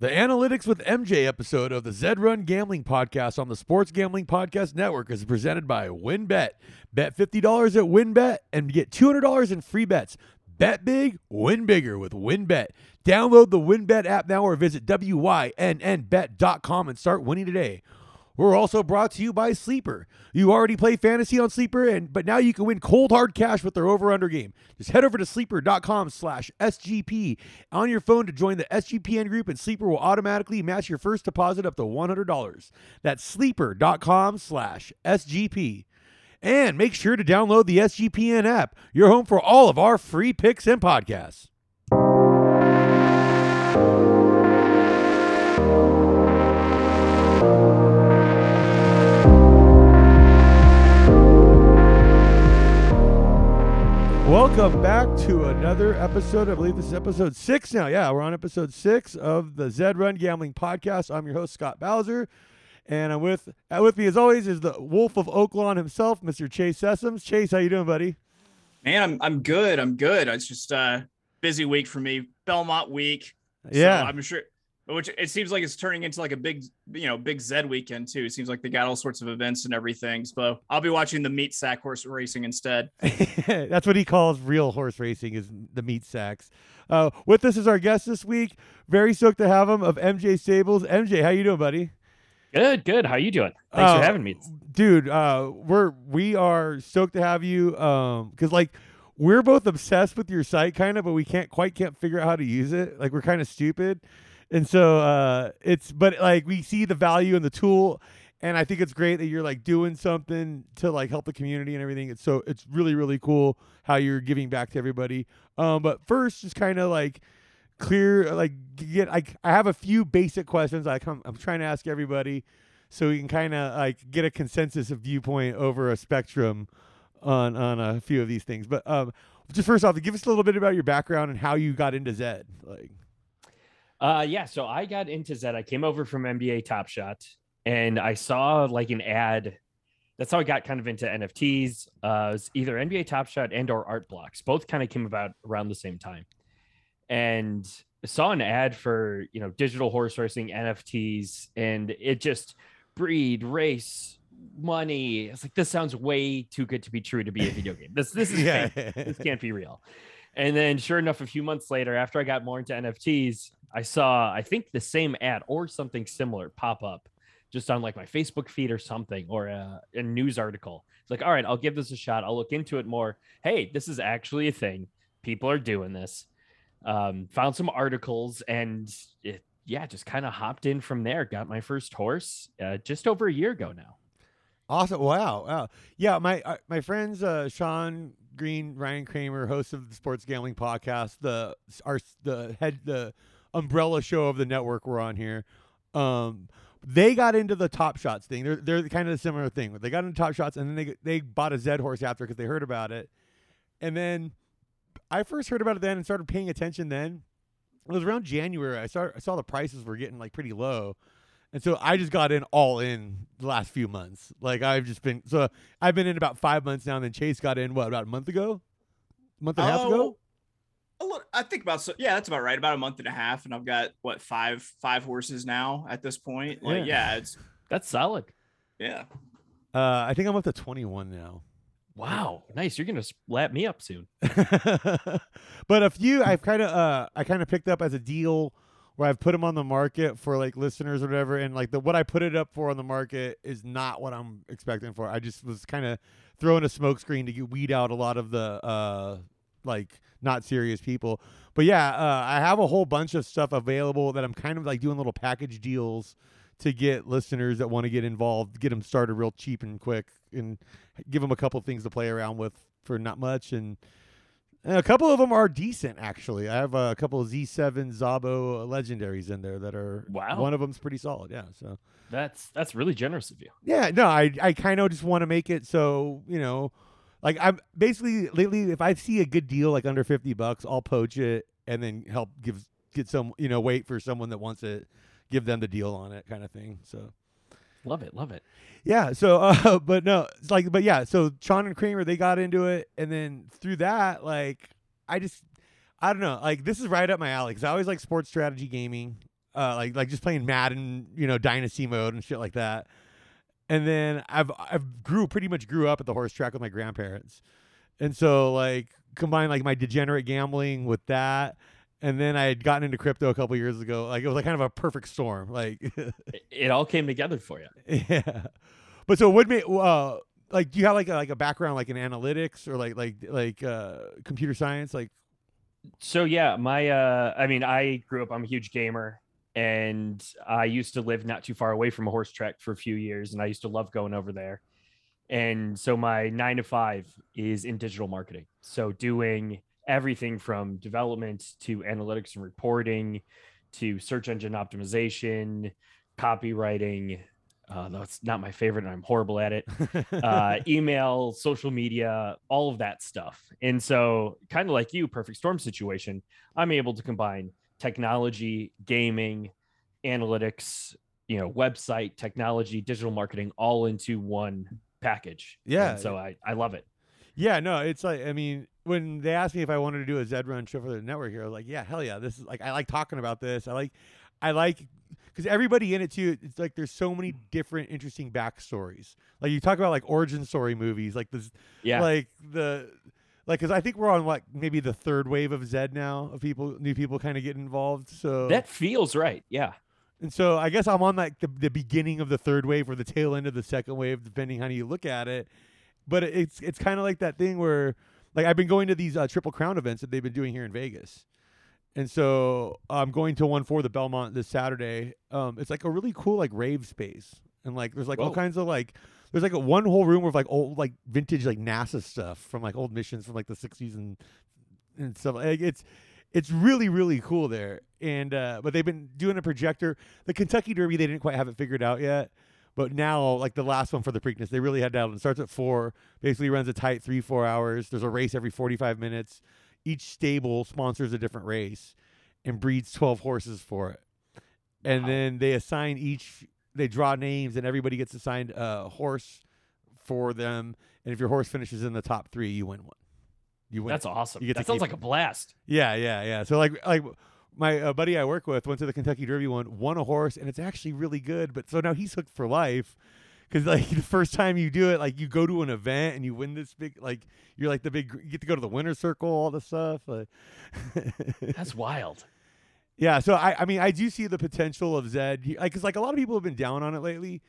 The Analytics with MJ episode of the Zed Run Gambling Podcast on the Sports Gambling Podcast Network is presented by WynnBet. Bet $50 at WynnBet and get $200 in free bets. Bet big, win bigger with WynnBet. Download the WynnBet app now or visit WYNNBet.com and start winning today. We're also brought to you by Sleeper. You already play fantasy on Sleeper, and but now you can win cold hard cash with their over/under game. Just head over to sleeper.com/sgp on your phone to join the SGPN group, and Sleeper will automatically match your first deposit up to $100. That's sleeper.com/sgp. And make sure to download the SGPN app, your home for all of our free picks and podcasts. Welcome back to another episode. I believe this is episode six now. Yeah, we're on episode six of the Zed Run Gambling Podcast. I'm your host, Scott Bowser. And I'm with uh, with me as always is the Wolf of Oaklawn himself, Mr. Chase Sessoms. Chase, how you doing, buddy? Man, I'm I'm good. I'm good. It's just a uh, busy week for me. Belmont week. Yeah. So I'm sure which it seems like it's turning into like a big, you know, big Zed weekend too. It seems like they got all sorts of events and everything. So I'll be watching the meat sack horse racing instead. That's what he calls real horse racing is the meat sacks. Uh, with us is our guest this week. Very stoked to have him of MJ Stables. MJ, how you doing, buddy? Good, good. How you doing? Thanks uh, for having me, dude. Uh, we're we are stoked to have you. Um, because like we're both obsessed with your site, kind of, but we can't quite can't figure out how to use it. Like we're kind of stupid and so uh, it's but like we see the value in the tool and i think it's great that you're like doing something to like help the community and everything. It's so it's really really cool how you're giving back to everybody. Um but first just kind of like clear like get I, I have a few basic questions I come I'm trying to ask everybody so we can kind of like get a consensus of viewpoint over a spectrum on on a few of these things. But um just first off give us a little bit about your background and how you got into Zed like uh, yeah. So I got into Zed. I came over from NBA Top Shot and I saw like an ad. That's how I got kind of into NFTs. Uh, was either NBA Top Shot and or Art Blocks. Both kind of came about around the same time. And saw an ad for, you know, digital horse racing NFTs and it just breed, race, money. It's like this sounds way too good to be true to be a video game. This this is yeah. this can't be real. And then sure enough, a few months later, after I got more into NFTs, I saw, I think the same ad or something similar pop up just on like my Facebook feed or something or a, a, news article. It's like, all right, I'll give this a shot. I'll look into it more. Hey, this is actually a thing. People are doing this. Um, found some articles and it, yeah, just kind of hopped in from there. Got my first horse uh, just over a year ago now. Awesome! Wow, wow. Yeah, my uh, my friends uh, Sean Green, Ryan Kramer, host of the Sports Gambling Podcast, the our the head the umbrella show of the network we're on here. Um, they got into the Top Shots thing. They're they're kind of a similar thing. They got into Top Shots and then they they bought a Zed horse after because they heard about it, and then I first heard about it then and started paying attention. Then it was around January. I saw I saw the prices were getting like pretty low. And so I just got in all in the last few months. Like I've just been so I've been in about five months now. And then Chase got in what about a month ago, a month and a half ago. Oh, a little, I think about so yeah, that's about right. About a month and a half, and I've got what five five horses now at this point. Like yeah, yeah it's that's solid. Yeah. Uh, I think I'm up to 21 now. Wow, nice. You're gonna lap me up soon. but a few I've kind of uh I kind of picked up as a deal where I've put them on the market for like listeners or whatever, and like the what I put it up for on the market is not what I'm expecting for. I just was kind of throwing a smokescreen to weed out a lot of the uh like not serious people. But yeah, uh, I have a whole bunch of stuff available that I'm kind of like doing little package deals to get listeners that want to get involved, get them started real cheap and quick, and give them a couple things to play around with for not much. And, and a couple of them are decent, actually. I have a couple of Z7 Szabo legendaries in there that are wow. One of them's pretty solid, yeah. So that's that's really generous of you. Yeah, no, I I kind of just want to make it so you know like I'm basically lately, if I see a good deal like under fifty bucks, I'll poach it and then help give get some you know wait for someone that wants it, give them the deal on it, kind of thing. So love it, love it. Yeah. So, uh, but no, it's like, but yeah. So Sean and Kramer they got into it, and then through that, like I just I don't know, like this is right up my alley because I always like sports strategy gaming. Uh, like like just playing Madden, you know, Dynasty mode and shit like that. And then I've I've grew pretty much grew up at the horse track with my grandparents, and so like combine like my degenerate gambling with that. And then I had gotten into crypto a couple years ago. Like it was like kind of a perfect storm. Like It, all came together for you. yeah. But so what made uh like do you have like a, like a background like in analytics or like like like uh computer science like So yeah, my uh I mean, I grew up I'm a huge gamer and I used to live not too far away from a horse track for a few years and I used to love going over there. And so my 9 to 5 is in digital marketing. So doing everything from development to analytics and reporting to search engine optimization, copywriting. Uh, that's not my favorite, and I'm horrible at it. uh, email, social media, all of that stuff. And so, kind of like you, perfect storm situation, I'm able to combine technology, gaming, analytics, you know, website, technology, digital marketing all into one package. Yeah. And so I, I love it. Yeah, no, it's like I mean, when they asked me if I wanted to do a Zed Run show for the network here, I was like, yeah, hell yeah, this is like I like talking about this. I like, I like because everybody in it too. It's like there's so many hmm. different interesting backstories. Like you talk about like origin story movies, like this, Yeah. like the. Like, cause I think we're on like maybe the third wave of Zed now of people, new people kind of getting involved. So that feels right. Yeah. and so I guess I'm on like the, the beginning of the third wave or the tail end of the second wave, depending how you look at it. But it's it's kind of like that thing where like I've been going to these uh, Triple Crown events that they've been doing here in Vegas. And so I'm going to one for the Belmont this Saturday. Um, it's like a really cool like rave space, and like there's like all kinds of like there's like a one whole room of like old like vintage like NASA stuff from like old missions from like the 60s and and stuff. Like it's it's really really cool there. And uh, but they've been doing a projector. The Kentucky Derby they didn't quite have it figured out yet. But now, like the last one for the Preakness, they really had down. It starts at four. Basically, runs a tight three four hours. There's a race every 45 minutes. Each stable sponsors a different race, and breeds 12 horses for it. And Wow. then they assign each. They draw names, and everybody gets assigned a horse for them. And if your horse finishes in the top three, you win one. You win. That's awesome. You get That sounds like a blast. yeah, yeah, yeah. So like like my uh, buddy I work with went to the Kentucky Derby one, won a horse, and it's actually really good. But so now he's hooked for life. Cause like the first time you do it, like you go to an event and you win this big, like you're like the big, you get to go to the winner's circle, all this stuff. Like, That's wild. yeah. So I, I mean, I do see the potential of Zed, like, cause like a lot of people have been down on it lately,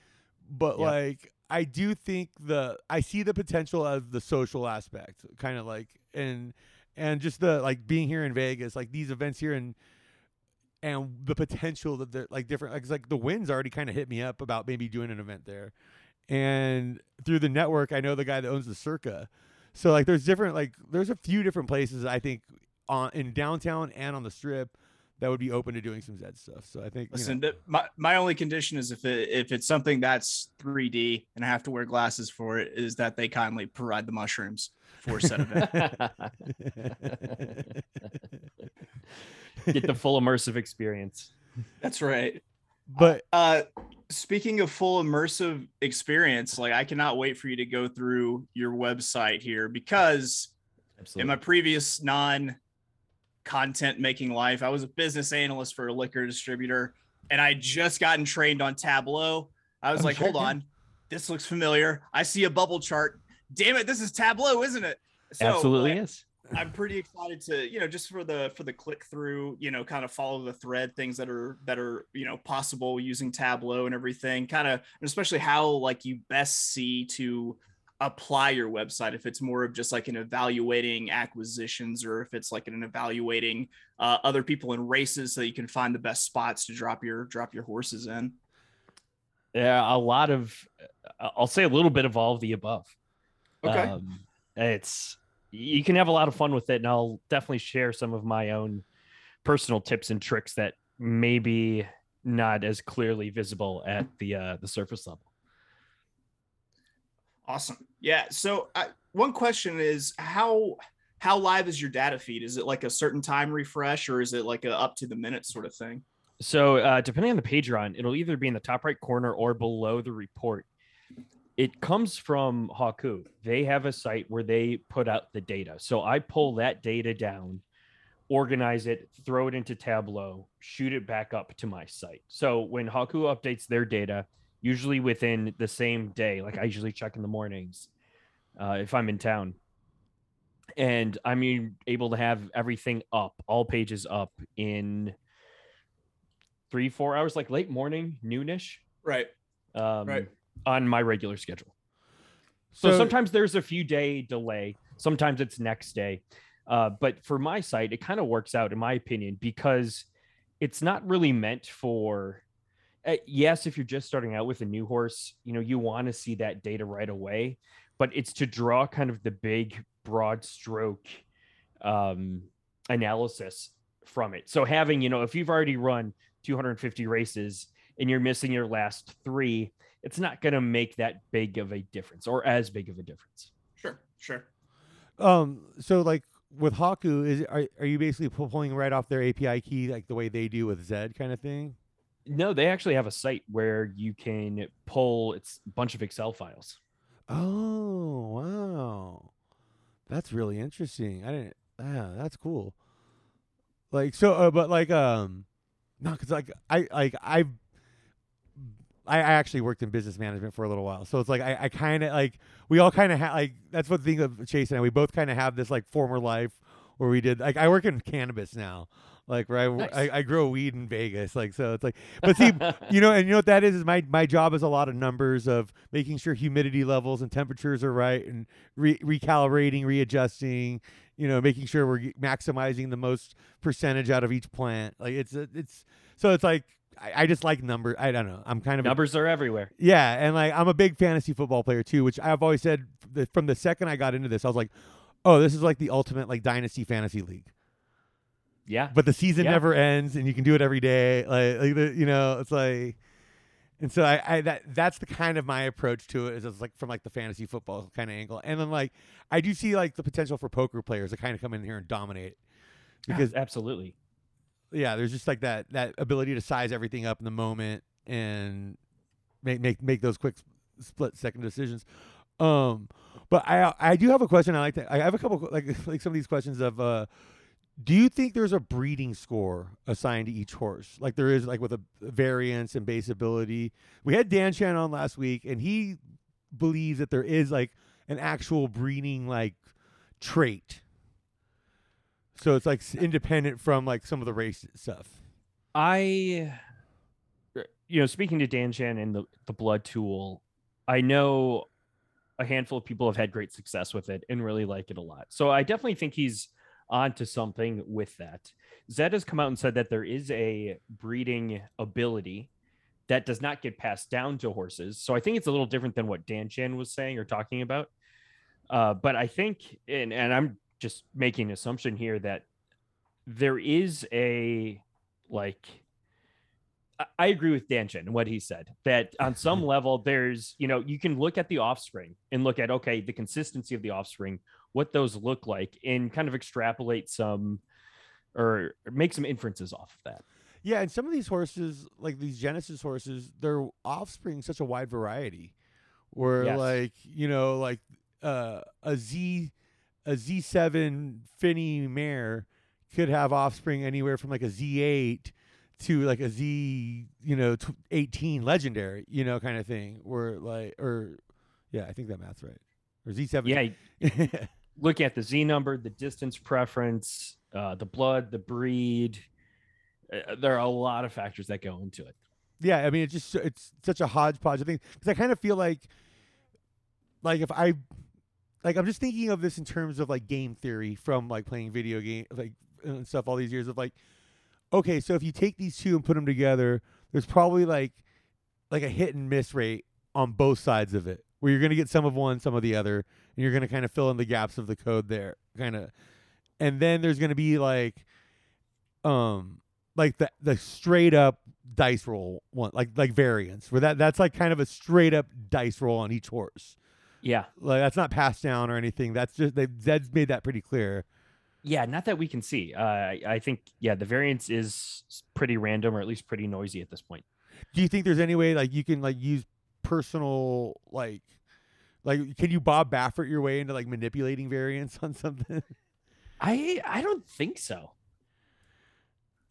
but Yeah. like I do think the, I see the potential of the social aspect, kind of like, and and just the like being here in Vegas, like these events here and and the potential that they're like different, like, like the winds already kind of hit me up about maybe doing an event there, and through the network, I know the guy that owns the Circa, so like there's different like there's a few different places I think on in downtown and on the strip that would be open to doing some Zed stuff. So I think you know- Listen, my, my only condition is if it if it's something that's 3D and I have to wear glasses for it, is that they kindly provide the mushrooms for said event. Get the full immersive experience. That's right. but Uh, speaking of full immersive experience, like I cannot wait for you to go through your website here because in my previous non content making life, I was a business analyst for a liquor distributor and I just gotten trained on Tableau. I was Oh, like, sure, hold on, this looks familiar. I see a bubble chart. Damn it, this is Tableau, isn't it? So, Absolutely like, is. I'm pretty excited to, you know, just for the for the click through, you know, kind of follow the thread, things that are that are, you know, possible using Tableau and everything. Kind of, and especially how like you best see to apply your website if it's more of just like an evaluating acquisitions or if it's like an evaluating uh, other people in races so you can find the best spots to drop your drop your horses in Yeah, a lot of uh, I'll say a little bit of all of the above. Okay Um, it's you can have a lot of fun with it, and I'll definitely share some of my own personal tips and tricks that maybe not as clearly visible at the uh, the surface level. awesome yeah so uh, one question is how how live is your data feed is it like a certain time refresh or is it like a up to the minute sort of thing So uh, depending on the page you're on, it'll either be in the top right corner or below the report. It comes from Hawku. They have a site where they put out the data. So I pull that data down organize it, throw it into Tableau, shoot it back up to my site. So when Hawku updates their data, usually within the same day, like I usually check in the mornings uh, if I'm in town, and I'm able to have everything up, all pages up in three, four hours, like late morning, noonish, Right. um, Right. On my regular schedule. So, sometimes there's a few day delay. Sometimes it's next day. Uh, but for my site, it kind of works out, in my opinion, because it's not really meant for. Uh, yes, if you're just starting out with a new horse, you know you want to see that data right away, but it's to draw kind of the big, broad stroke um, analysis from it. So having, you know, if you've already run 250 races and you're missing your last three, it's not going to make that big of a difference or as big of a difference. Sure. Sure. Um, so like with Hawku, is are are you basically pulling right off their API key like the way they do with Zed kind of thing? No, they actually have a site where you can pull it's a bunch of Excel files. Oh wow, that's really interesting. I didn't. Yeah, that's cool. Like so, uh, but like um, no, because like I like I've. I I actually worked in business management for a little while, so it's like I, I kind of like we all kind of have like that's what the thing of Chase and I we both kind of have this like former life where we did like I work in cannabis now, like where I, Nice. I I grow weed in Vegas, like so it's like but see you know and you know what that is is my my job is a lot of numbers of making sure humidity levels and temperatures are right and re- recalibrating, readjusting, you know, making sure we're maximizing the most percentage out of each plant. Like it's it's so it's like I, I just like number. I don't know. I'm kind of Numbers are everywhere. yeah, and like I'm a big fantasy football player too, which I've always said that from the second I got into this, I was like, "Oh, this is like the ultimate like dynasty fantasy league." Yeah. But the season Yeah. never ends, and you can do it every day. Like, like the, you know, it's like, and so I, I that that's the kind of my approach to it is it's like from like the fantasy football kind of angle, and then like I do see like the potential for poker players to kind of come in here and dominate ah, because absolutely. Yeah, there's just like that that ability to size everything up in the moment and make make make those quick split second decisions. Um, but I I do have a question. I like to. I have a couple like like some of these questions of uh, do you think there's a breeding score assigned to each horse, like there is like with a variance and base ability? We had Dan Chan on last week, and he believes that there is like an actual breeding like trait. So it's like independent from like some of the race stuff. I, uh, you know, speaking to Dan Chan and the, the blood tool, I know a handful of people have had great success with it and really like it a lot. So I definitely think he's onto something with that. Zed has come out and said that there is a breeding ability that does not get passed down to horses. So I think it's a little different than what Dan Chan was saying or talking about. Uh, but I think, and, and I'm just making an assumption here that there is a like I- agree with Dan Chan and what he said that on some level there's you know you can look at the offspring and look at okay the consistency of the offspring what those look like and kind of extrapolate some or make some inferences off of that Yeah, and some of these horses, like these Genesis horses, their offspring such a wide variety. Where Yes. like you know, like uh, a Z, a Z seven Finney mare could have offspring anywhere from like a Z eight to like a Z, you know, tw- eighteen legendary, you know, kind of thing. Where like, or yeah, I think that math's right. Or Z seven. yeah looking at the z number the distance preference uh, the blood the breed uh, there are a lot of factors that go into it Yeah, I mean, it's just it's such a hodgepodge of things because I kind of feel like, like if I, like I'm just thinking of this in terms of like game theory from like playing video game like and stuff all these years of like, okay, so if you take these two and put them together, there's probably like, like a hit and miss rate on both sides of it, where you're gonna get some of one, some of the other, and you're gonna kind of fill in the gaps of the code there, kind of, and then there's gonna be like, um, like the the straight up dice roll one like like variance where that that's like kind of a straight up dice roll on each horse yeah like that's not passed down or anything that's just they zed's made that pretty clear Yeah, not that we can see. Uh, I, I think yeah, the variance is pretty random or at least pretty noisy at this point. do you think there's any way like you can like use personal like like can you bob baffert your way into like manipulating variance on something I I don't think so.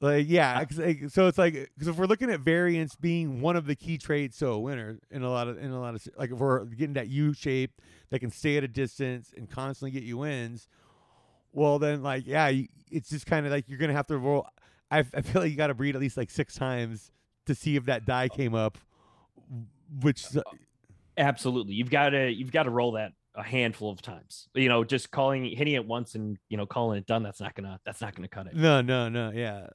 Like yeah, like, so it's like because if we're looking at variance being one of the key traits, so a winner in a lot of in a lot of like if we're getting that U shape that can stay at a distance and constantly get you wins, well then like yeah, you, it's just kind of like you're gonna have to roll. I, I feel like you got to breed at least like six times to see if that die came up, which Absolutely. You've got to you've got to roll that a handful of times. You know, just calling hitting it once and you know calling it done. That's not gonna that's not gonna cut it. No, no, no. Yeah.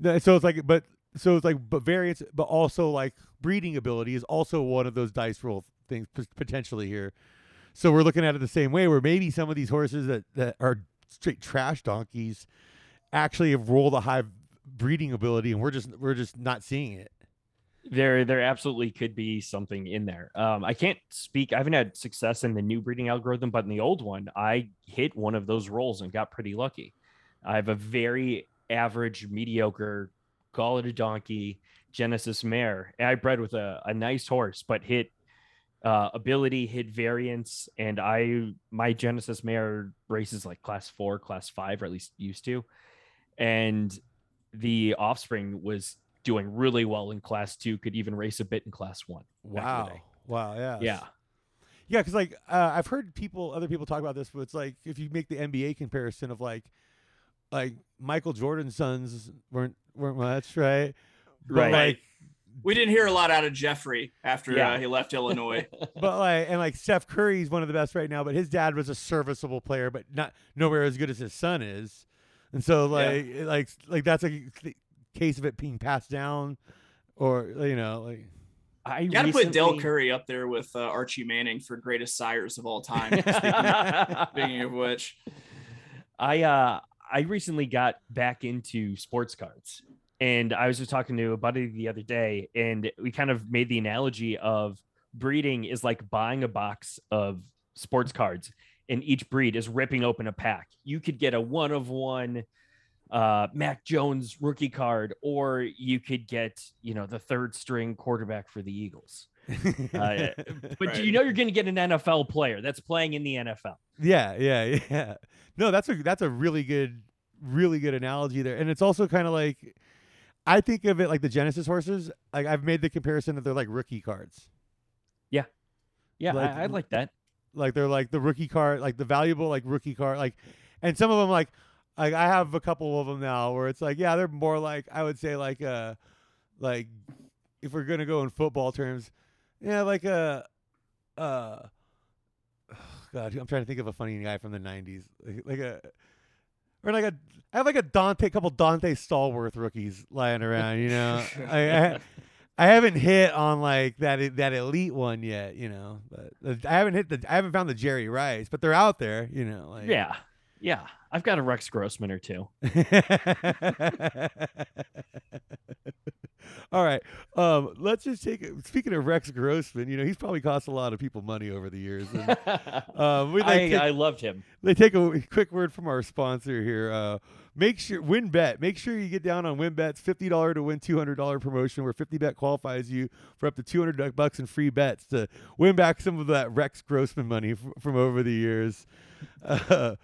So it's like, but so it's like, but variance, but also like breeding ability is also one of those dice roll things potentially here. So we're looking at it the same way, where maybe some of these horses that that are straight trash donkeys actually have rolled a high breeding ability, and we're just we're just not seeing it. There there absolutely could be something in there. Um, I can't speak. I haven't had success in the new breeding algorithm, but in the old one, I hit one of those rolls and got pretty lucky. I have a very average, mediocre, call it a donkey, Genesis mare. I bred with a, a nice horse, but hit uh, ability, hit variance, and I my Genesis mare races like class four, class five, or at least used to, and the offspring was doing really well in class two, could even race a bit in class one. back in the Wow, wow, yeah, Yeah. yeah. Because like uh, I've heard people, other people talk about this, but it's like if you make the NBA comparison of like, like Michael Jordan's sons weren't weren't much, right? But Right. like We didn't hear a lot out of Jeffrey after Yeah. uh, he left Illinois. but like and like Steph Curry's one of the best right now, but his dad was a serviceable player, but not nowhere as good as his son is. And so like like like that's a case of it being passed down, or you know like I You got to put Del Curry up there with uh, Archie Manning for greatest sires of all time. speaking, speaking of which, I uh I recently got back into sports cards and I was just talking to a buddy the other day and we kind of made the analogy of breeding is like buying a box of sports cards and each breed is ripping open a pack. You could get a one of one uh Mac Jones rookie card or you could get, you know, the third string quarterback for the Eagles. Uh, But Right. you know you're going to get an NFL player that's playing in the NFL. Yeah, yeah, yeah. No, that's a that's a really good, really good analogy there, and it's also kind of like, I think of it like the Genesis horses. Like I've made the comparison that they're like rookie cards. Yeah, Like- I, I like that. Like they're like the rookie card, like the valuable like rookie card, like, and some of them like, like I have a couple of them now where it's like, yeah, they're more like I would say like uh, like if we're gonna go in football terms, yeah, like a, uh, God, I'm trying to think of a funny guy from the '90s, like, like a, or like a, I have like a Donté, couple Donté Stallworth rookies lying around, you know. I, I, I haven't hit on like that that elite one yet, you know. But I haven't hit the I haven't found the Jerry Rice, but they're out there, you know. Like Yeah. Yeah. I've got a Rex Grossman or two. All right. Um, let's just take it. Speaking of Rex Grossman, you know he's probably cost a lot of people money over the years. And, um, I, to- I loved him. They take a quick word from our sponsor here. Uh, make sure WynnBet. Make sure you get down on WynnBet's fifty dollar to win two hundred dollar promotion, where fifty bet qualifies you for up to two hundred bucks in free bets to win back some of that Rex Grossman money f- from over the years. Uh,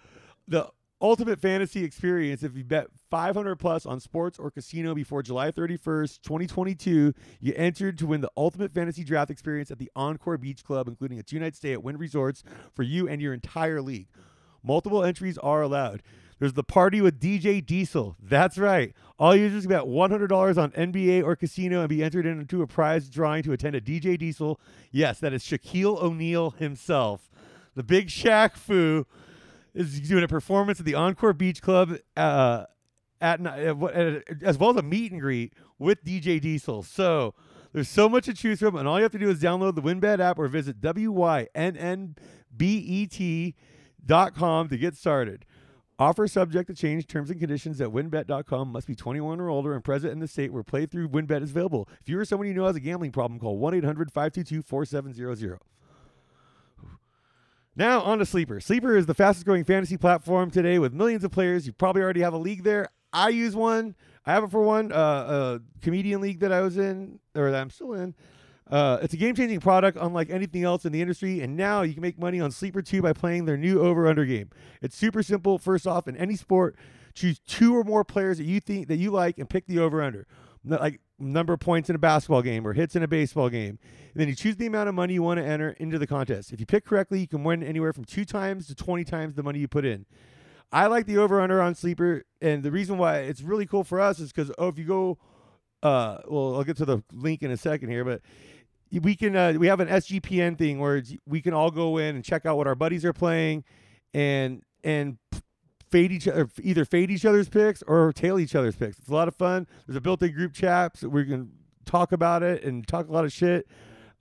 the ultimate fantasy experience. If you bet five hundred plus on sports or casino before July thirty first, twenty twenty two, you entered to win the ultimate fantasy draft experience at the Encore Beach Club, including a two night stay at Wynn Resorts for you and your entire league. Multiple entries are allowed. There's the party with DJ Diesel. That's right. All users can bet $100 on NBA or casino and be entered into a prize drawing to attend a DJ Diesel. Yes, that is Shaquille O'Neal himself. The big Shaq Fu is doing a performance at the Encore Beach Club uh, at, uh, uh, as well as a meet and greet with DJ Diesel. So there's so much to choose from, and all you have to do is download the WynnBet app or visit wynnbet.com to get started. Offer subject to change. Terms and conditions at wynnbet.com. Must be 21 or older and present in the state where playthrough WynnBet is available. If you or someone you know has a gambling problem, call 1 800 522 4700. Now on to Sleeper. Sleeper is the fastest growing fantasy platform today with millions of players. You probably already have a league there. I use one. I have it for one, uh, a comedian league that I was in, or that I'm still in. Uh, it's a game changing product unlike anything else in the industry, and now you can make money on Sleeper too by playing their new over under game. It's super simple. First off, in any sport, Choose two or more players that you think that you like and pick the over under. Like number of points in a basketball game or hits in a baseball game. And then you choose the amount of money you want to enter into the contest. If you pick correctly, you can win anywhere from two times to 20 times the money you put in. I like the over under on sleeper, and the reason why it's really cool for us is because oh, if you go, uh, well, I'll get to the link in a second here, but we can uh, we have an SGPN thing where we can all go in and check out what our buddies are playing, and and fade each other, either fade each other's picks or tail each other's picks. It's a lot of fun. There's a built-in group chat so we can talk about it and talk a lot of shit.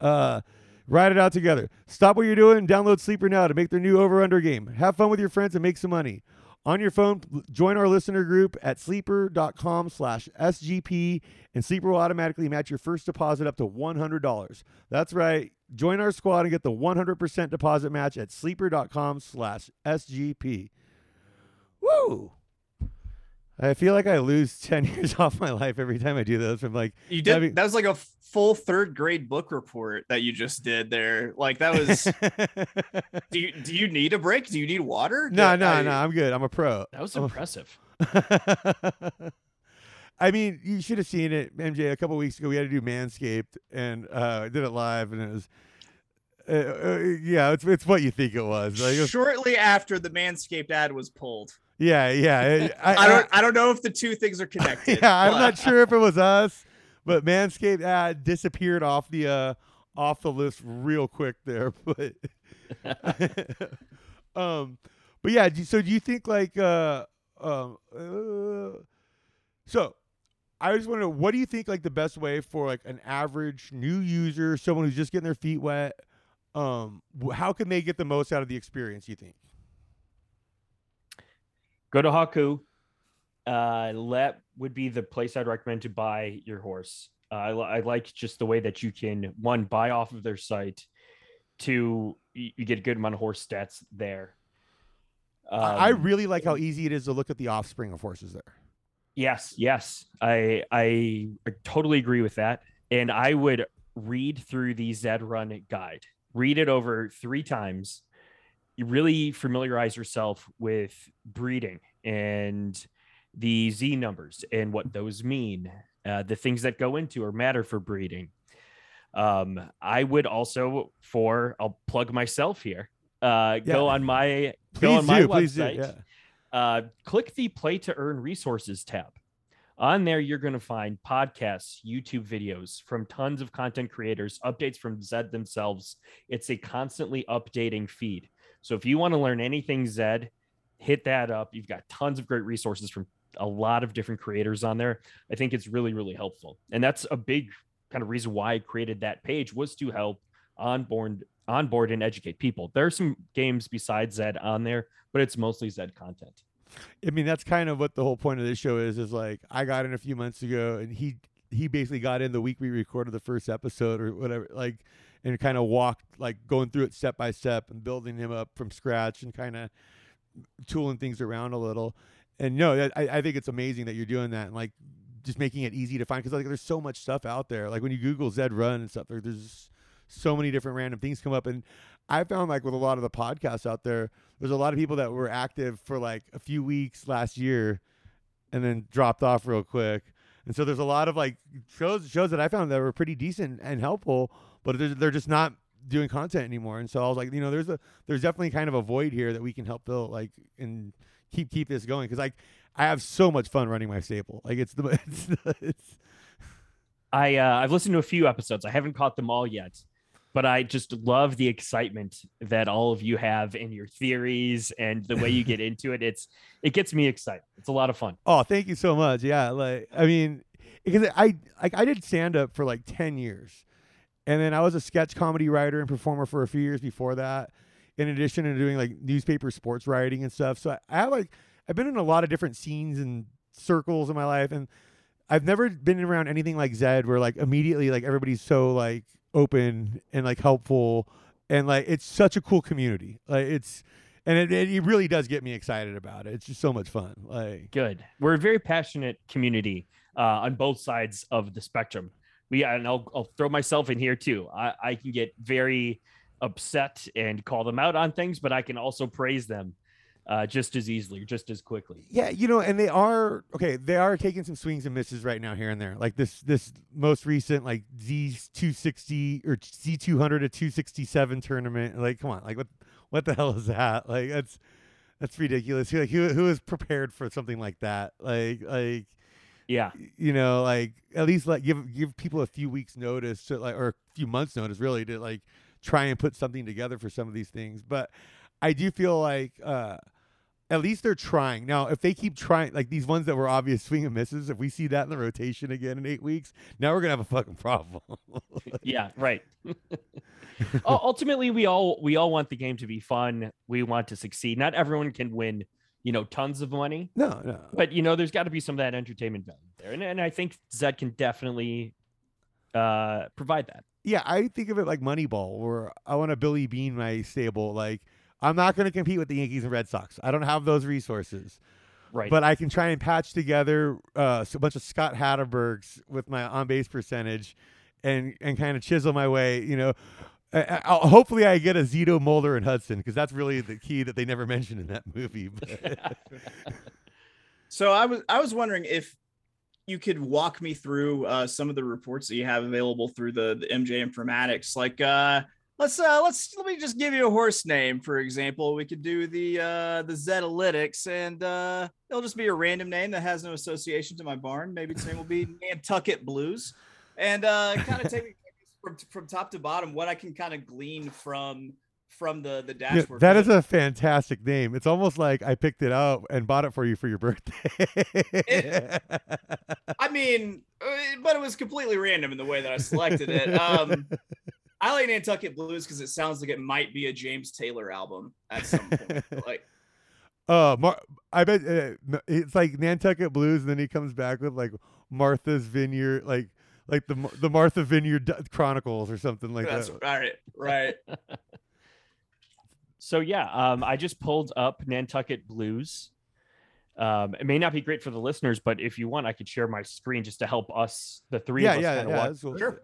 Uh, Ride it out together. Stop what you're doing. Download Sleeper now to make their new over/under game. Have fun with your friends and make some money. On your phone, join our listener group at sleeper.com slash SGP, and Sleeper will automatically match your first deposit up to $100. That's right. Join our squad and get the 100% deposit match at sleeper.com slash SGP. Woo! I feel like I lose 10 years off my life every time I do those. From like, you did having... that was like a full third grade book report that you just did there. Like, that was, do you, do you need a break? Do you need water? No, no, I... no. I'm good. I'm a pro. That was impressive. I mean, you should have seen it, MJ. A couple weeks ago, we had to do Manscaped, and uh, I did it live, and it was, uh, uh, yeah, it's it's what you think it was. Like, it was... Shortly after the Manscaped ad was pulled, yeah, yeah. I, I, don't I don't know if the two things are connected. yeah, I'm not sure if it was us, but Manscaped ad disappeared off the uh off the list real quick there. But um but yeah, so do you think like uh um uh, so I just want to know what do you think like the best way for like an average new user, someone who's just getting their feet wet, um how can they get the most out of the experience, you think? Go to Hawku. Uh, let would be the place I'd recommend to buy your horse. Uh, I, I like just the way that you can one buy off of their site, two you, you get a good amount of horse stats there. Um, I really like how easy it is to look at the offspring of horses there. Yes, yes, I I totally agree with that, and I would read through the Zed Run guide, read it over three times, you really familiarize yourself with breeding and the Z numbers and what those mean, uh, the things that go into or matter for breeding. Um, I would also, for I'll plug myself here. Uh, yeah. Go on my please go on my do, website. Do, yeah. uh, click the Play to Earn Resources tab. On there, you're going to find podcasts, YouTube videos from tons of content creators, updates from Zed themselves. It's a constantly updating feed. So if you want to learn anything Zed, hit that up. You've got tons of great resources from a lot of different creators on there. I think it's really, really helpful. And that's a big kind of reason why I created that page was to help onboard onboard and educate people. There are some games besides Zed on there, but it's mostly Zed content. I mean, that's kind of what the whole point of this show is. Is like I got in a few months ago, and he he basically got in the week we recorded the first episode or whatever. Like and kind of walked like going through it step by step and building him up from scratch and kind of tooling things around a little. And no, I, I think it's amazing that you're doing that and like just making it easy to find because like there's so much stuff out there. Like when you Google Zed Run and stuff, there, there's so many different random things come up. And I found like with a lot of the podcasts out there, there's a lot of people that were active for like a few weeks last year and then dropped off real quick. And so there's a lot of like shows shows that I found that were pretty decent and helpful but they're, they're just not doing content anymore. And so I was like, you know, there's a there's definitely kind of a void here that we can help fill, like, and keep keep this going because like I have so much fun running my staple. Like it's the it's, the, it's I uh, I've listened to a few episodes. I haven't caught them all yet, but I just love the excitement that all of you have in your theories and the way you get into it. It's it gets me excited. It's a lot of fun. Oh, thank you so much. Yeah, like I mean, because I like I did stand up for like ten years and then I was a sketch comedy writer and performer for a few years before that, in addition to doing like newspaper sports writing and stuff. So I, I like I've been in a lot of different scenes and circles in my life, and I've never been around anything like Zed, where like immediately like everybody's so like open and like helpful, and like it's such a cool community. Like it's and it, it, really does get me excited about it. It's just so much fun. Like good. We're a very passionate community uh, on both sides of the spectrum we and I'll, I'll throw myself in here too. I, I can get very upset and call them out on things, but I can also praise them. uh, just as easily, just as quickly. Yeah, you know, and they are okay. They are taking some swings and misses right now, here and there. Like this, this most recent like Z two sixty or Z two hundred to two sixty seven tournament. Like, come on, like what, what the hell is that? Like, that's that's ridiculous. Like, who, who is prepared for something like that? Like, like, Yeah, you know, like at least like give give people a few weeks notice to like or a few months notice really to like try and put something together for some of these things. But I do feel like uh at least they're trying. Now, if they keep trying, like these ones that were obvious swing and misses, if we see that in the rotation again in eight weeks, now we're gonna have a fucking problem. yeah, right. Ultimately, we all we all want the game to be fun. We want to succeed. Not everyone can win, you know, tons of money, no, no. but you know, there's got to be some of that entertainment value there, and and I think Zed can definitely uh provide that. Yeah, I think of it like Moneyball, where I want to Billy Beane my stable. Like, I'm not going to compete with the Yankees and Red Sox. I don't have those resources. Right. But I can try and patch together uh, a bunch of Scott Hattebergs with my on base percentage, and and kind of chisel my way. You know, I, I, hopefully I get a Zito, Mulder, and Hudson because that's really the key that they never mentioned in that movie. So I was I was wondering if you could walk me through uh, some of the reports that you have available through the, the MJ Informatics. Like uh, let's uh, let's let me just give you a horse name for example. We could do the uh, the Zetalytics, and uh, it'll just be a random name that has no association to my barn. Maybe its name will be Nantucket Blues, and uh, kind of take from from top to bottom what I can kind of glean from from the the Yeah, dashboard. that is a fantastic name. It's almost like I picked it out and bought it for you for your birthday. I mean, uh, but it was completely random in the way that I selected it. Um, I like Nantucket Blues because it sounds like it might be a James Taylor album at some point. like, Uh, Mar- I bet uh, it's like Nantucket Blues, and then he comes back with like Martha's Vineyard, like like the the Martha Vineyard Chronicles or something like that's that. all right, right. So yeah, um, I just pulled up Nantucket Blues. Um, it may not be great for the listeners, but if you want, I could share my screen just to help us, the three yeah, of us, yeah, kind of yeah. walk. that's cool. Sure.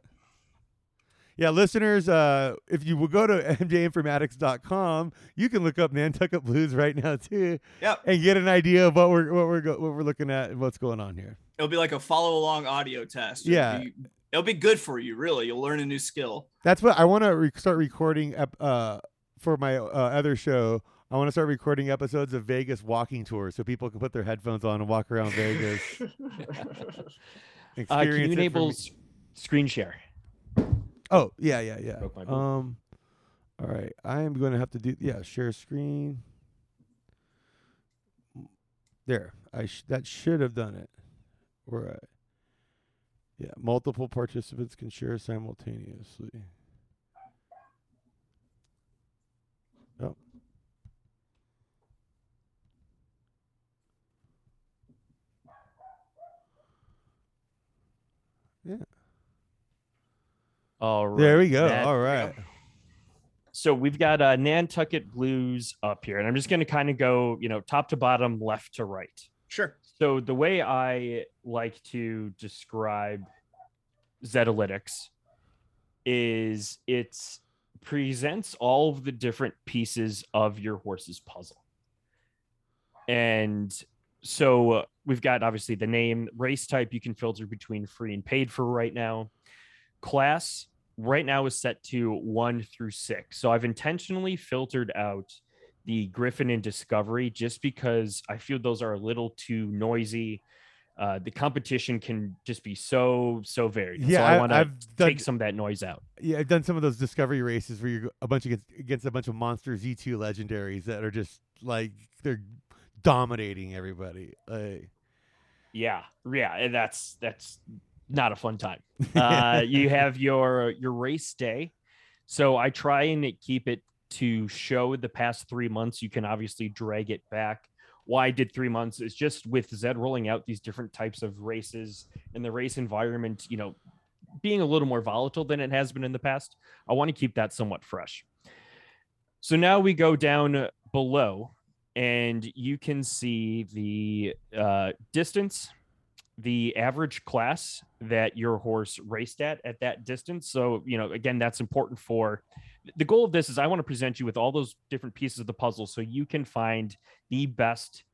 Yeah, listeners, uh, if you will go to mjinformatics.com, you can look up Nantucket Blues right now too, Yep. and get an idea of what we're what we're go- what we're looking at and what's going on here. It'll be like a follow along audio test. It'll Yeah. be- it'll be good for you. Really, you'll learn a new skill. That's what I want to re- start recording ep- uh, for my uh, other show. I want to start recording episodes of Vegas walking tours so people can put their headphones on and walk around Vegas. Uh, can you enable screen share? Oh, yeah, yeah, yeah. Broke my book. Um, all right. I am going to have to do, yeah, share screen. There. I sh- That should have done it. Where I, yeah, multiple participants can share simultaneously. Oh. Yeah. All right. There we go. that- All right. so we've got uh, Nantucket Blues up here, and I'm just going to kind of go, you know, top to bottom, left to right. Sure. So the way I like to describe Zetalytics is it presents all of the different pieces of your horse's puzzle. And so we've got obviously the name, race type you can filter between free and paid for right now. Class right now is set to 1 through 6. So I've intentionally filtered out the Griffin and Discovery just because I feel those are a little too noisy. Uh, the competition can just be so so varied. Yeah, so I, I- want to I've done- take some of that noise out. Yeah, I've done some of those discovery races where you're a bunch against against a bunch of monster Z2 legendaries that are just like they're dominating everybody. Like, Yeah, yeah, and that's that's not a fun time. Uh, you have your your race day, so I try and keep it to show the past three months. You can obviously drag it back. Why I did three months is just with Zed rolling out these different types of races and the race environment, you know, being a little more volatile than it has been in the past. I want to keep that somewhat fresh. So now we go down below, and you can see the uh, distance, the average class that your horse raced at at that distance. So, you know, again, that's important for the goal of this is I want to present you with all those different pieces of the puzzle so you can find the best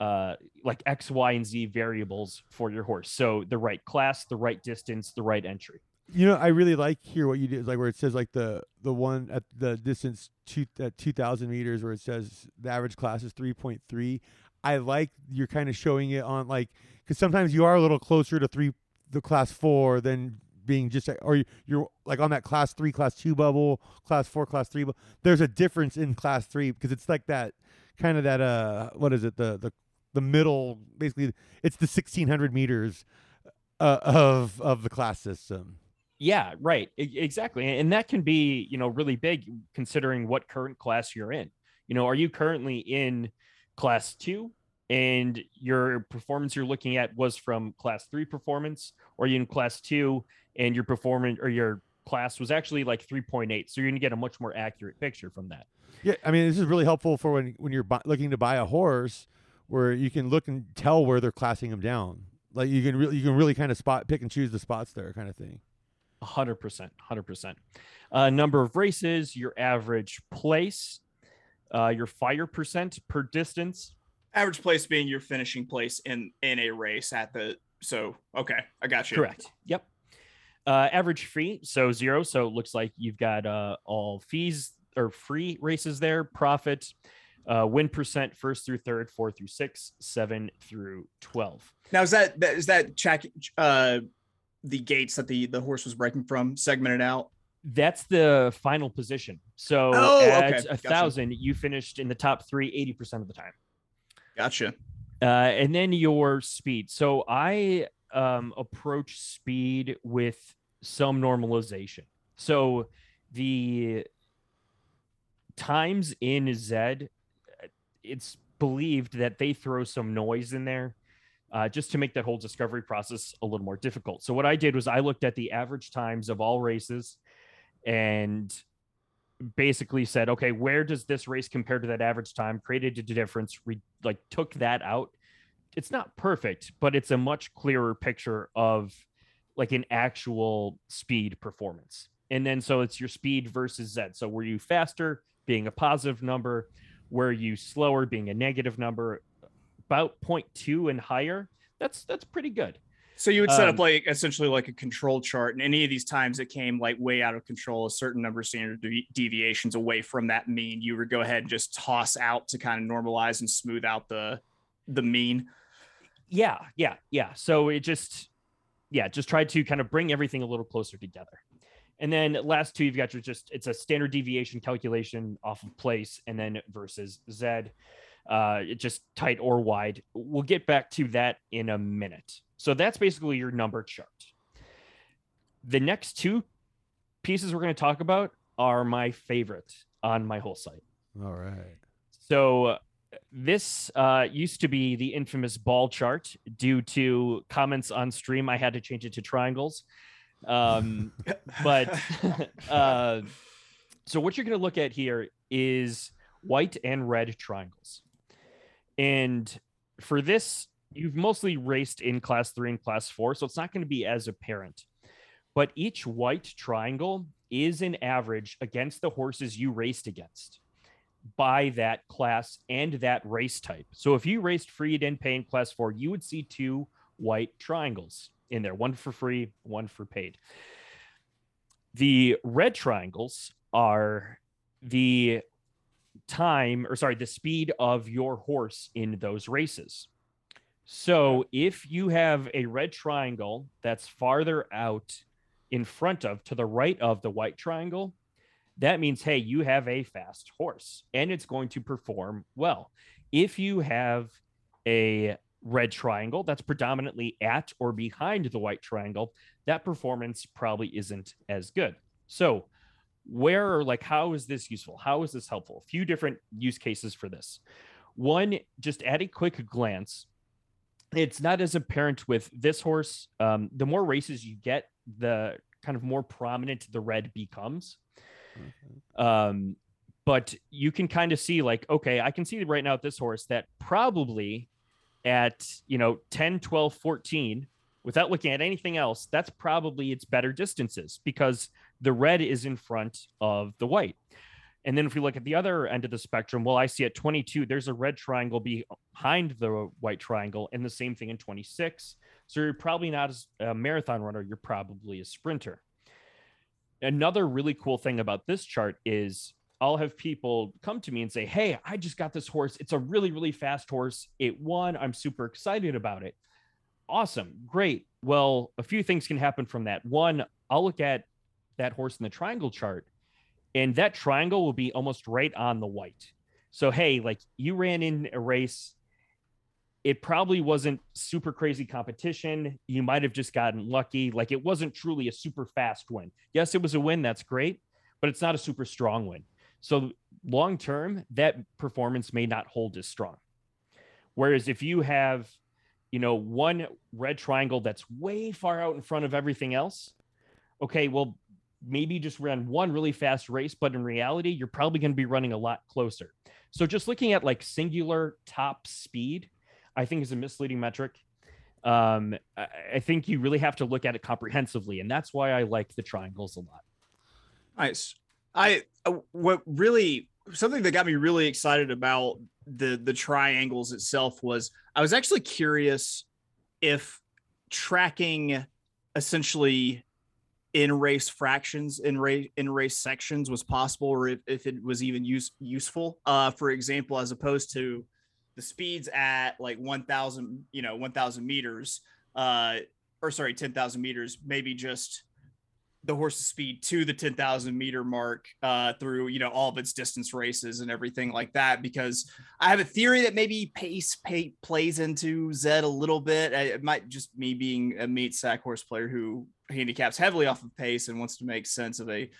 uh like X, Y, and Z variables for your horse. So the right class, the right distance, the right entry. You know, I really like here what you did, like where it says like the the one at the distance two at two thousand meters, where it says the average class is three point three. I like you're kind of showing it on like because sometimes you are a little closer to three the class four than being just or you- you're like on that class three, class two bubble, class four, class three. bu- There's a difference in class three because it's like that kind of that uh what is it the the the middle basically it's the sixteen hundred meters uh, of of the class system. Yeah, right. E- exactly. And that can be, you know, really big considering what current class you're in. You know, are you currently in class 2 and your performance you're looking at was from class 3 performance or you in class 2 and your performance or your class was actually like 3.8. So you're going to get a much more accurate picture from that. Yeah, I mean, this is really helpful for when when you're bu- looking to buy a horse, where you can look and tell where they're classing them down. Like you can really you can really kind of spot pick and choose the spots there, kind of thing. Hundred percent, hundred percent. Uh, number of races, your average place, uh, your fire percent per distance. Average place being your finishing place in in a race at the. So okay, I got you. Correct. Yep. Uh, average fee, so zero. So it looks like you've got uh, all fees or free races there. Profit, uh, win percent, first through third, four through six, seven through twelve. Now is that that is that check uh the gates that the the horse was breaking from segmented out? That's the final position. So Oh, at okay. a Gotcha. thousand, you finished in the top three 80% of the time. Gotcha. Uh, and then your speed. So I um, approach speed with some normalization. So the times in Z, it's believed that they throw some noise in there uh, just to make that whole discovery process a little more difficult. So what I did was I looked at the average times of all races and basically said, okay, where does this race compare to that average time? Created a difference, re- like took that out. It's not perfect, but it's a much clearer picture of like an actual speed performance. And then so it's your speed versus Z. So were you faster being a positive number? Were you slower being a negative number? About 0.2 and higher. That's that's pretty good. So you would set Um, up like essentially like a control chart, and any of these times it came like way out of control, a certain number of standard devi- deviations away from that mean, you would go ahead and just toss out to kind of normalize and smooth out the the mean. Yeah yeah yeah. So it just yeah just tried to kind of bring everything a little closer together. And then last two you've got your just it's a standard deviation calculation off of place and then versus z uh just tight or wide. We'll get back to that in a minute. So that's basically your number chart. The next two pieces we're going to talk about are my favorite on my whole site. All right. so this uh, used to be the infamous ball chart. Due to comments on stream, I had to change it to triangles. Um, but uh, so what you're going to look at here is white and red triangles. And for this, you've mostly raced in class three and class four, so it's not going to be as apparent. But each white triangle is an average against the horses you raced against by that class and that race type. So if you raced free and pay in class four, you would see two white triangles in there, one for free, one for paid. The red triangles are the time or sorry, the speed of your horse in those races. So if you have a red triangle that's farther out in front of to the right of the white triangle, that means hey you have a fast horse and it's going to perform well. If you have a red triangle that's predominantly at or behind the white triangle that performance probably isn't as good. So where or like how is this useful? How is this helpful? A few different use cases for this. One just at a quick glance it's not as apparent with this horse. Um, the more races you get the kind of more prominent the red becomes um, but you can kind of see like, okay, I can see right now at this horse that probably at, you know, 10, 12, 14, without looking at anything else, that's probably its better distances because the red is in front of the white. And then if we look at the other end of the spectrum, well, I see at 22, there's a red triangle behind the white triangle, and the same thing in 26. So you're probably not a marathon runner, you're probably a sprinter. Another really cool thing about this chart is I'll have people come to me and say, Hey, I just got this horse. It's a really, really fast horse. It won. I'm super excited about it. Awesome. Great. Well, a few things can happen from that. One, I'll look at that horse in the triangle chart and that triangle will be almost right on the white. So hey, like you ran in a race, it probably wasn't super crazy competition. You might have just gotten lucky. Like it wasn't truly a super fast win. Yes, it was a win. That's great, but it's not a super strong win. So long term, that performance may not hold as strong. Whereas if you have, you know, one red triangle that's way far out in front of everything else, okay, well, maybe just ran one really fast race, but in reality, you're probably going to be running a lot closer. So just looking at like singular top speed, I think is a misleading metric. Um, I, think you really have to look at it comprehensively, and that's why I like the triangles a lot. Nice. I uh, what really something that got me really excited about the the triangles itself was I was actually curious if tracking essentially in race fractions in race in race sections was possible or if, if it was even use, useful uh for example as opposed to the speeds at like 1000 you know 1000 meters uh or sorry 10,000 meters maybe just the horse's speed to the 10,000 meter mark uh, through, you know, all of its distance races and everything like that. Because I have a theory that maybe pace pay, plays into Zed a little bit. It might just me being a meat sack horse player who handicaps heavily off of pace and wants to make sense of a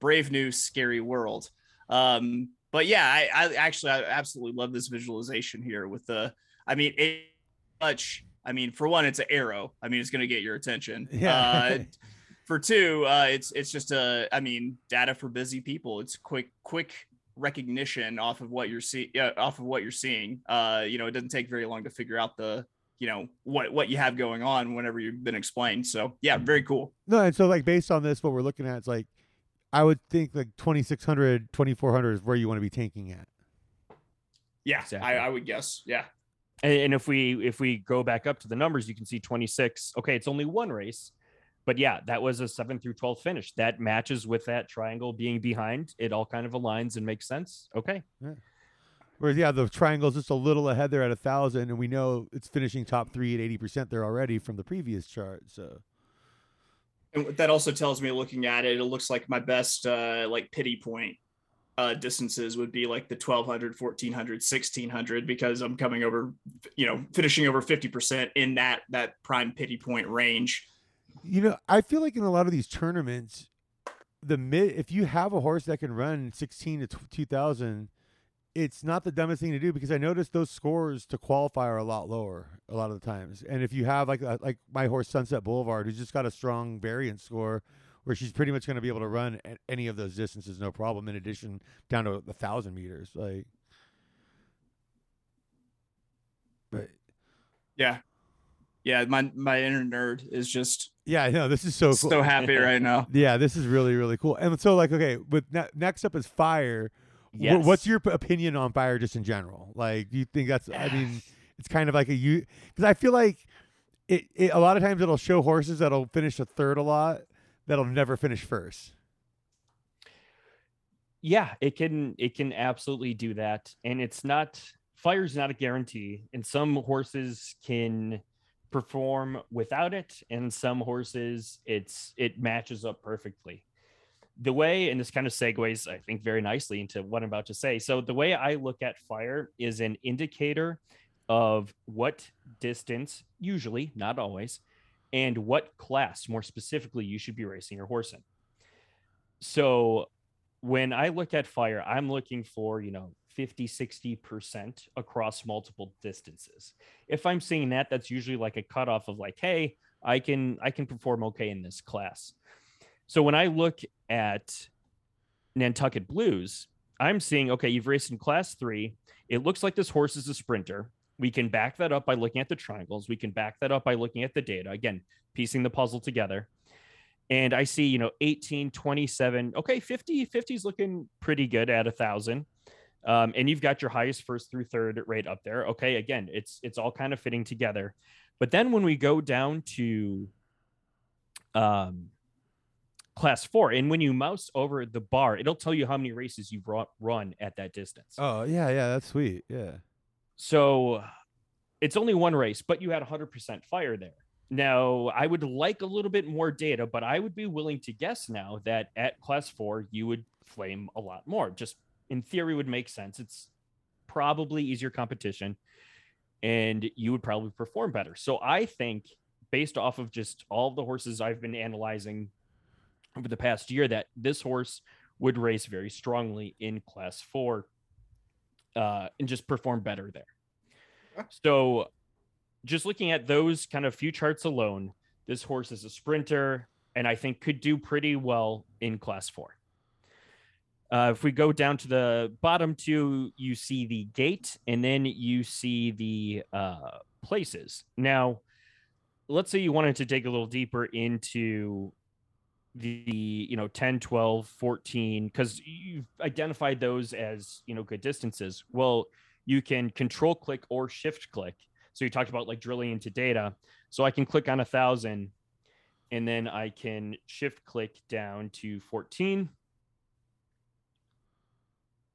brave new scary world. Um, but yeah, I, I actually I absolutely love this visualization here with the. I mean, it much. I mean, for one, it's an arrow. I mean, it's going to get your attention. Yeah. Uh, for two, uh, it's it's just a I mean data for busy people. It's quick quick recognition off of what you're seeing uh, off of what you're seeing. Uh, you know, it doesn't take very long to figure out the you know what what you have going on whenever you've been explained. So yeah, very cool. No, and so like based on this, what we're looking at is like I would think like 2600, 2400 is where you want to be tanking at. Yeah, exactly. I, I would guess. Yeah. And if we if we go back up to the numbers, you can see 26. Okay, it's only one race, but yeah, that was a seven through 12 finish. That matches with that triangle being behind. It all kind of aligns and makes sense. Okay. Yeah. Whereas, yeah, the triangle's just a little ahead there at a thousand, and we know it's finishing top three at 80% there already from the previous chart. So, and that also tells me looking at it, it looks like my best, uh, like pity point uh, distances would be like the 1200 1400 1600 because i'm coming over you know finishing over 50% in that that prime pity point range. You know, I feel like in a lot of these tournaments, the mid if you have a horse that can run 16 to 2000, it's not the dumbest thing to do because I noticed those scores to qualify are a lot lower a lot of the times. And if you have like a, like my horse Sunset Boulevard, who's just got a strong variance score, where she's pretty much going to be able to run at any of those distances no problem. In addition, down to a thousand meters, like. But yeah, yeah, my my inner nerd is just yeah, I know this is so cool. so happy right now. Yeah, this is really really cool. And so like okay, but ne- next up is fire. Yes. what's your opinion on fire just in general? Like, do you think that's? I mean, it's kind of like a you because I feel like it, it. A lot of times it'll show horses that'll finish a third a lot that'll never finish first. Yeah, it can. It can absolutely do that, and it's not. Fire's not a guarantee, and some horses can perform without it and some horses it's it matches up perfectly the way and this kind of segues i think very nicely into what i'm about to say. So the way i look at fire is an indicator of what distance usually not always and what class more specifically you should be racing your horse in. So when i look at fire i'm looking for you know 50 60% across multiple distances. If i'm seeing that that's usually like a cutoff of like hey i can i can perform okay in this class. So when i look at nantucket blues i'm seeing okay you've raced in class three it looks like this horse is a sprinter We can back that up by looking at the triangles. We can back that up by looking at the data. Again, piecing the puzzle together. And I see, you know, 18, 27. Okay, 50, 50 is looking pretty good at a thousand. Um, and you've got your highest first through third rate up there. Okay, again, it's it's all kind of fitting together. But then when we go down to um class four. And when you mouse over the bar, it'll tell you how many races you've run at that distance. Oh, yeah, yeah, that's sweet. Yeah. So it's only one race, but you had 100% fire there. Now, I would like a little bit more data, but I would be willing to guess now that at class four, you would flame a lot more. Just in theory, would make sense. It's probably easier competition and you would probably perform better. So I think, based off of just all the horses I've been analyzing over the past year that this horse would race very strongly in class four uh, and just perform better there. So, just looking at those kind of few charts alone, this horse is a sprinter and I think could do pretty well in class four. Uh, if we go down to the bottom two, you see the gate and then you see the uh, places. Now, let's say you wanted to dig a little deeper into the you know 10 12 14 because you've identified those as you know good distances. Well you can control click or shift click. So you talked about like drilling into data. So i can click on a thousand and then i can shift click down to 14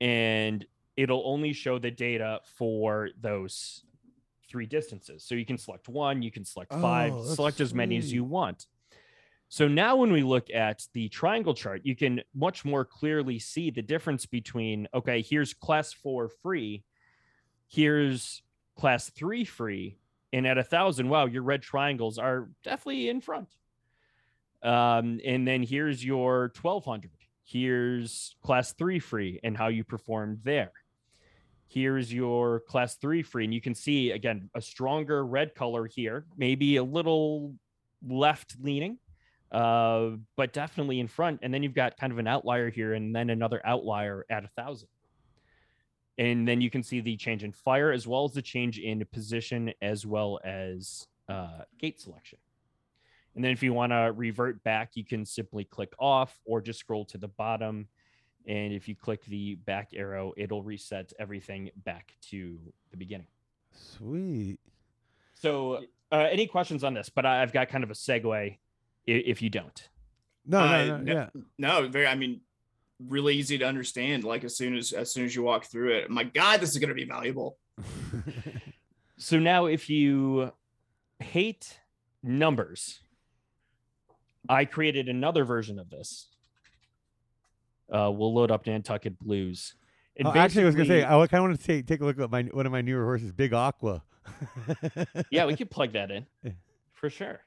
and it'll only show the data for those three distances. So you can select one you can select five oh, select as many as you want so now when we look at the triangle chart, you can much more clearly see the difference between, okay, here's class four free, here's class three free, and at a thousand, wow, your red triangles are definitely in front. Um, and then here's your 1200. Here's class three free and how you performed there. Here's your class three free. And you can see again a stronger red color here, maybe a little left leaning uh, but definitely in front. And then you've got kind of an outlier here, and then another outlier at a thousand. And then you can see the change in fire as well as the change in position as well as uh, gate selection. And then if you want to revert back, you can simply click off or just scroll to the bottom. And if you click the back arrow, it'll reset everything back to the beginning. Sweet. So, uh, any questions on this? But I've got kind of a segue if you don't. No, uh, no, no, yeah. No, very I mean really easy to understand like as soon as as soon as you walk through it. My god, this is going to be valuable. so now if you hate numbers, I created another version of this. Uh, we'll load up Nantucket Blues. Oh, actually, I was gonna say I kind of want to take take a look at my one of my newer horses, Big Aqua. yeah, we could plug that in for sure.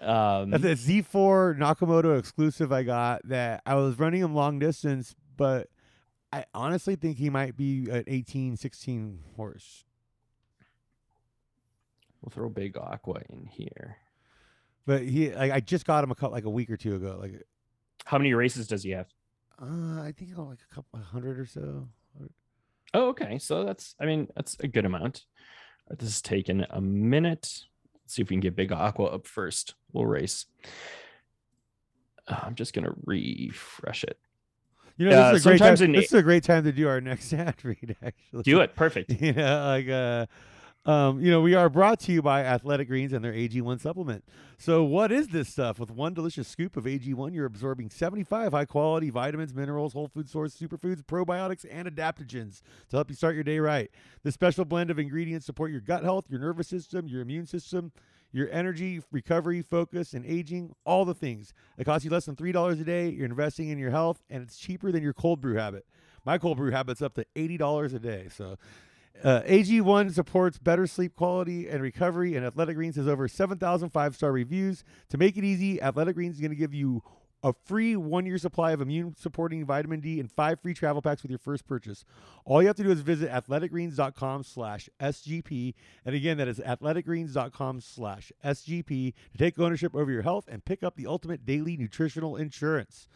Um, That's a Z4 Nakamoto exclusive I got that I was running him long distance, but I honestly think he might be an 18, 16 horse. We'll throw Big Aqua in here. But he, like, I just got him a couple, like a week or two ago. Like, how many races does he have? Uh, I think like a couple hundred or so. Oh, okay. So that's, I mean, that's a good amount. This is taking a minute. See if we can get Big Aqua up first. We'll race. Uh, I'm just gonna refresh it. You know, this, uh, is a great time, this is a great time to do our next ad read. Actually, do it perfect. you know, like uh, um, you know, we are brought to you by Athletic Greens and their AG1 supplement. So, what is this stuff? With one delicious scoop of AG1, you're absorbing 75 high quality vitamins, minerals, whole food source, superfoods, probiotics, and adaptogens to help you start your day right. This special blend of ingredients support your gut health, your nervous system, your immune system, your energy, recovery, focus, and aging, all the things. It costs you less than $3 a day. You're investing in your health, and it's cheaper than your cold brew habit. My cold brew habit's up to $80 a day. So, uh, AG1 supports better sleep quality and recovery, and Athletic Greens has over 7,000 five star reviews. To make it easy, Athletic Greens is going to give you a free one year supply of immune supporting vitamin D and five free travel packs with your first purchase. All you have to do is visit athleticgreens.com slash SGP. And again, that is athleticgreens.com slash SGP to take ownership over your health and pick up the ultimate daily nutritional insurance.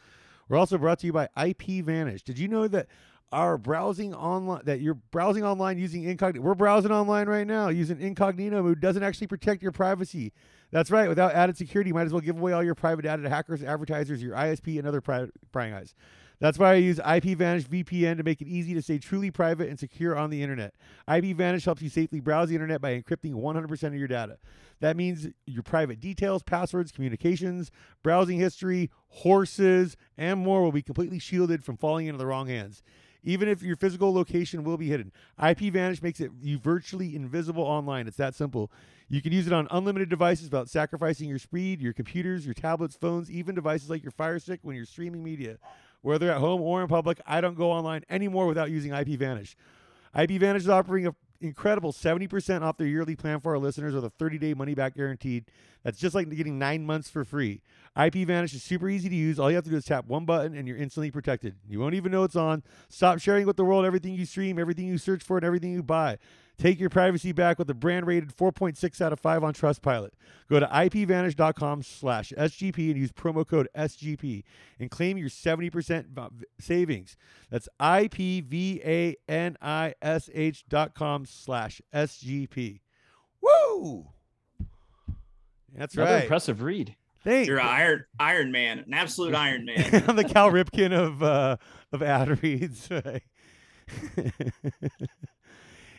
We're also brought to you by IP Vanish. Did you know that are browsing online that you're browsing online using incognito. We're browsing online right now using incognito mode doesn't actually protect your privacy. That's right. Without added security, you might as well give away all your private data to hackers, advertisers, your ISP, and other pri- prying eyes. That's why I use IPVanish VPN to make it easy to stay truly private and secure on the internet. IPVanish helps you safely browse the internet by encrypting 100% of your data. That means your private details, passwords, communications, browsing history, horses, and more will be completely shielded from falling into the wrong hands. Even if your physical location will be hidden, IPVanish makes it you virtually invisible online. It's that simple. You can use it on unlimited devices without sacrificing your speed, your computers, your tablets, phones, even devices like your Fire Stick when you're streaming media. Whether at home or in public, I don't go online anymore without using IPVanish. IPVanish is offering an incredible 70% off their yearly plan for our listeners with a 30-day money-back guaranteed. That's just like getting nine months for free. IPVanish is super easy to use. All you have to do is tap one button and you're instantly protected. You won't even know it's on. Stop sharing with the world everything you stream, everything you search for, and everything you buy. Take your privacy back with a brand rated 4.6 out of 5 on Trustpilot. Go to ipvanish.com slash SGP and use promo code SGP and claim your 70% savings. That's I-P-V-A-N-I-S-H dot com slash SGP. Woo! That's Another right. impressive read. Thanks. You're an Iron Iron Man, an absolute Iron Man. I'm the Cal Ripken of uh, of ad reads.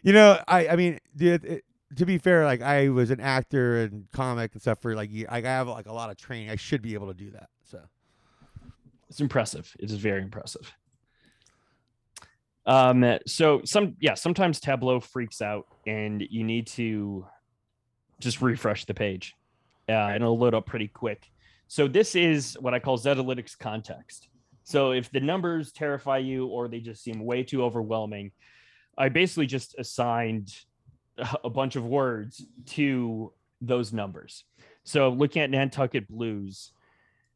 you know, I I mean, dude, it, to be fair, like I was an actor and comic and stuff for like I have like a lot of training. I should be able to do that. So It's impressive. It is very impressive. Um, so some yeah, sometimes Tableau freaks out and you need to just refresh the page. Uh, and it'll load up pretty quick. So this is what I call Zetalytics context. So if the numbers terrify you or they just seem way too overwhelming, I basically just assigned a bunch of words to those numbers. So looking at Nantucket Blues,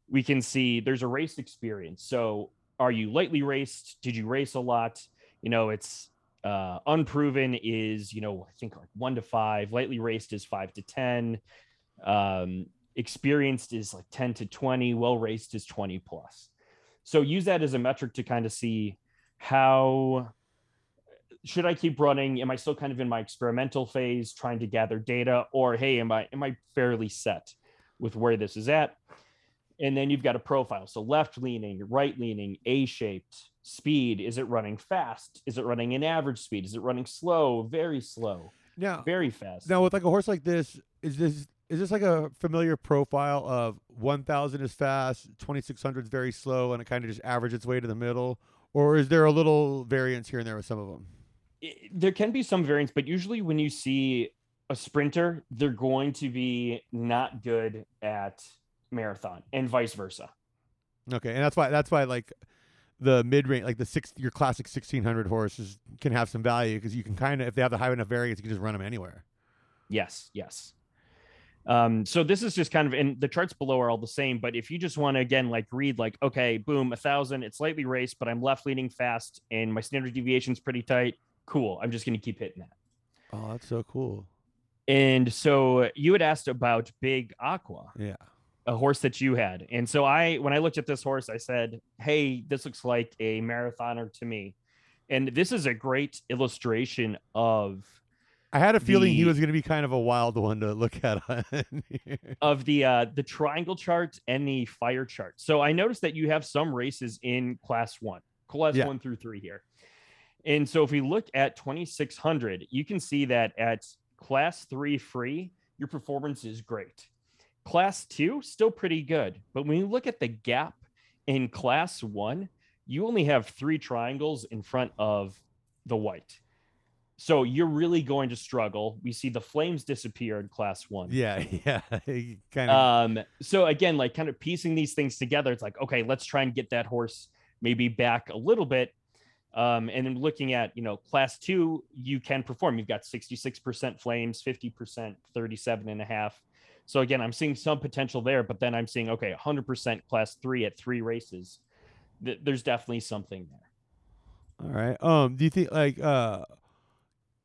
we can see there's a race experience. So are you lightly raced? Did you race a lot? You know, it's uh, unproven is, you know, I think like one to five, lightly raced is five to 10. Um, experienced is like 10 to 20, well raced is 20 plus. So use that as a metric to kind of see how should I keep running? Am I still kind of in my experimental phase trying to gather data? Or hey, am I am I fairly set with where this is at? And then you've got a profile. So left leaning, right leaning, A shaped, speed. Is it running fast? Is it running in average speed? Is it running slow, very slow, now, very fast? now with like a horse like this, is this is this like a familiar profile of 1,000 is fast, 2,600 is very slow, and it kind of just averages its way to the middle, or is there a little variance here and there with some of them? It- there can be some variance, but usually when you see a sprinter, they're going to be not good at marathon and vice versa. Okay, and that's why that's why like the mid range, like the six, your classic 1600 horses can have some value because you can kind of if they have the high enough variance, you can just run them anywhere. Yes, yes. Um, so this is just kind of and the charts below are all the same, but if you just want to again like read like okay, boom, a thousand, it's slightly raced, but I'm left leaning fast and my standard deviation's pretty tight. Cool. I'm just gonna keep hitting that. Oh, that's so cool. And so you had asked about Big Aqua. Yeah. a horse that you had. And so I, when I looked at this horse, I said, Hey, this looks like a marathoner to me. And this is a great illustration of I had a feeling he was going to be kind of a wild one to look at. of the uh the triangle chart and the fire chart. So I noticed that you have some races in class one, class Yeah. one through three here. And so if we look at 2600, you can see that at class three free, your performance is great. Class two, still pretty good. But when you look at the gap in class one, you only have three triangles in front of the white. So you're really going to struggle. We see the flames disappear in class one. yeah, yeah, kind of. Um, so again, like kind of piecing these things together, it's like, okay, let's try and get that horse maybe back a little bit. Um, and then looking at, you know, class two, you can perform. You've got 66% flames, 50%, 37 and a half. So again, I'm seeing some potential there, but then I'm seeing, okay, 100% class three at three races. Th- there's definitely something there. All right. Um, do you think like uh,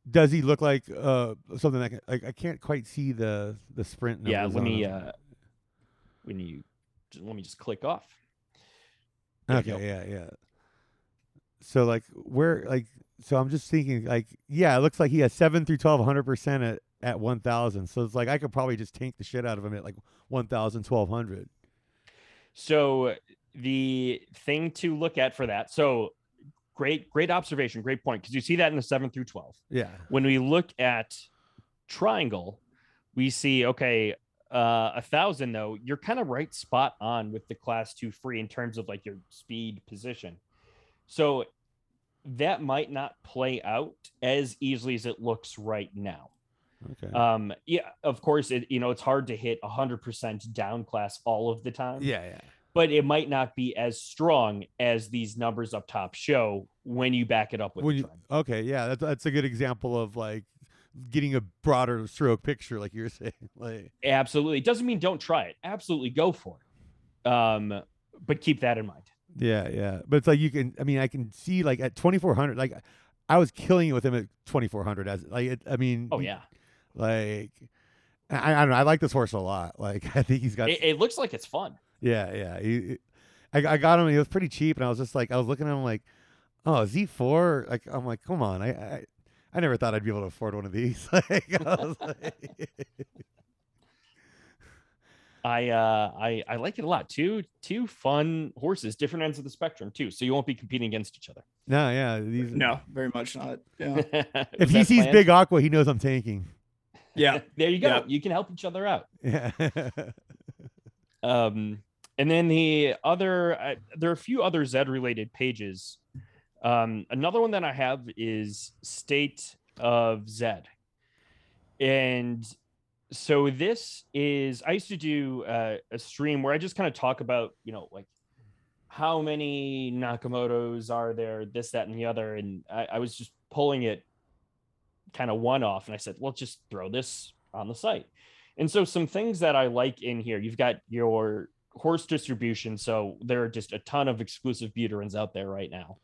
does he look like uh something that can, like I can't quite see the the sprint. yeah. Let me, him. uh, when you, let me just click off. there Okay. Yeah. Yeah. So like where like so I'm just thinking like yeah, it looks like he has seven through 12, 100 percent at at 1,000. So it's like I could probably just tank the shit out of him at like 1,000, 1,200. So the thing to look at for that. So great, great observation, great point. Because you see that in the seven through 12. Yeah. When we look at triangle, we see, okay, uh, a thousand though, you're kind of right spot on with the class two free in terms of like your speed position. So that might not play out as easily as it looks right now. Okay. Um, yeah, of course, it you know it's hard to hit 100% down class all of the time. yeah, yeah. but it might not be as strong as these numbers up top show when you back it up with the you, okay, yeah, that's that's a good example of like getting a broader stroke picture, like you're saying. Like, Absolutely. It doesn't mean don't try it. Absolutely go for it. Um, but keep that in mind. Yeah, yeah. But it's like you can. I mean, I can see like at 2400, like I was killing it with him at 2400. As like, it, I mean, Oh yeah. like I, I don't know. I like this horse a lot. Like, I think he's got. It, it looks like it's fun. yeah, yeah. He, I, I got him. He was pretty cheap, and I was just like, I was looking at him like, oh, Z four. Like, I'm like, come on. I, I, I never thought I'd be able to afford one of these. like, I was like, I uh I I like it a lot. Two two fun horses, different ends of the spectrum too. So you won't be competing against each other. no, yeah. These, No, very much not. Yeah. If he sees planned? Big Aqua, he knows I'm tanking. Yeah. there you go. Yeah. You can help each other out. Yeah. Um, and then the other, uh, there are a few other Z related pages. Um, another one that I have is State of Z. And so this is, I used to do uh, a stream where I just kind of talk about, you know, like how many Nakamotos are there, this, that, and the other. And I, I was just pulling it kind of one off. And I said, well, just throw this on the site. And so some things that I like in here, you've got your horse distribution. So there are just a ton of exclusive Buterins out there right now.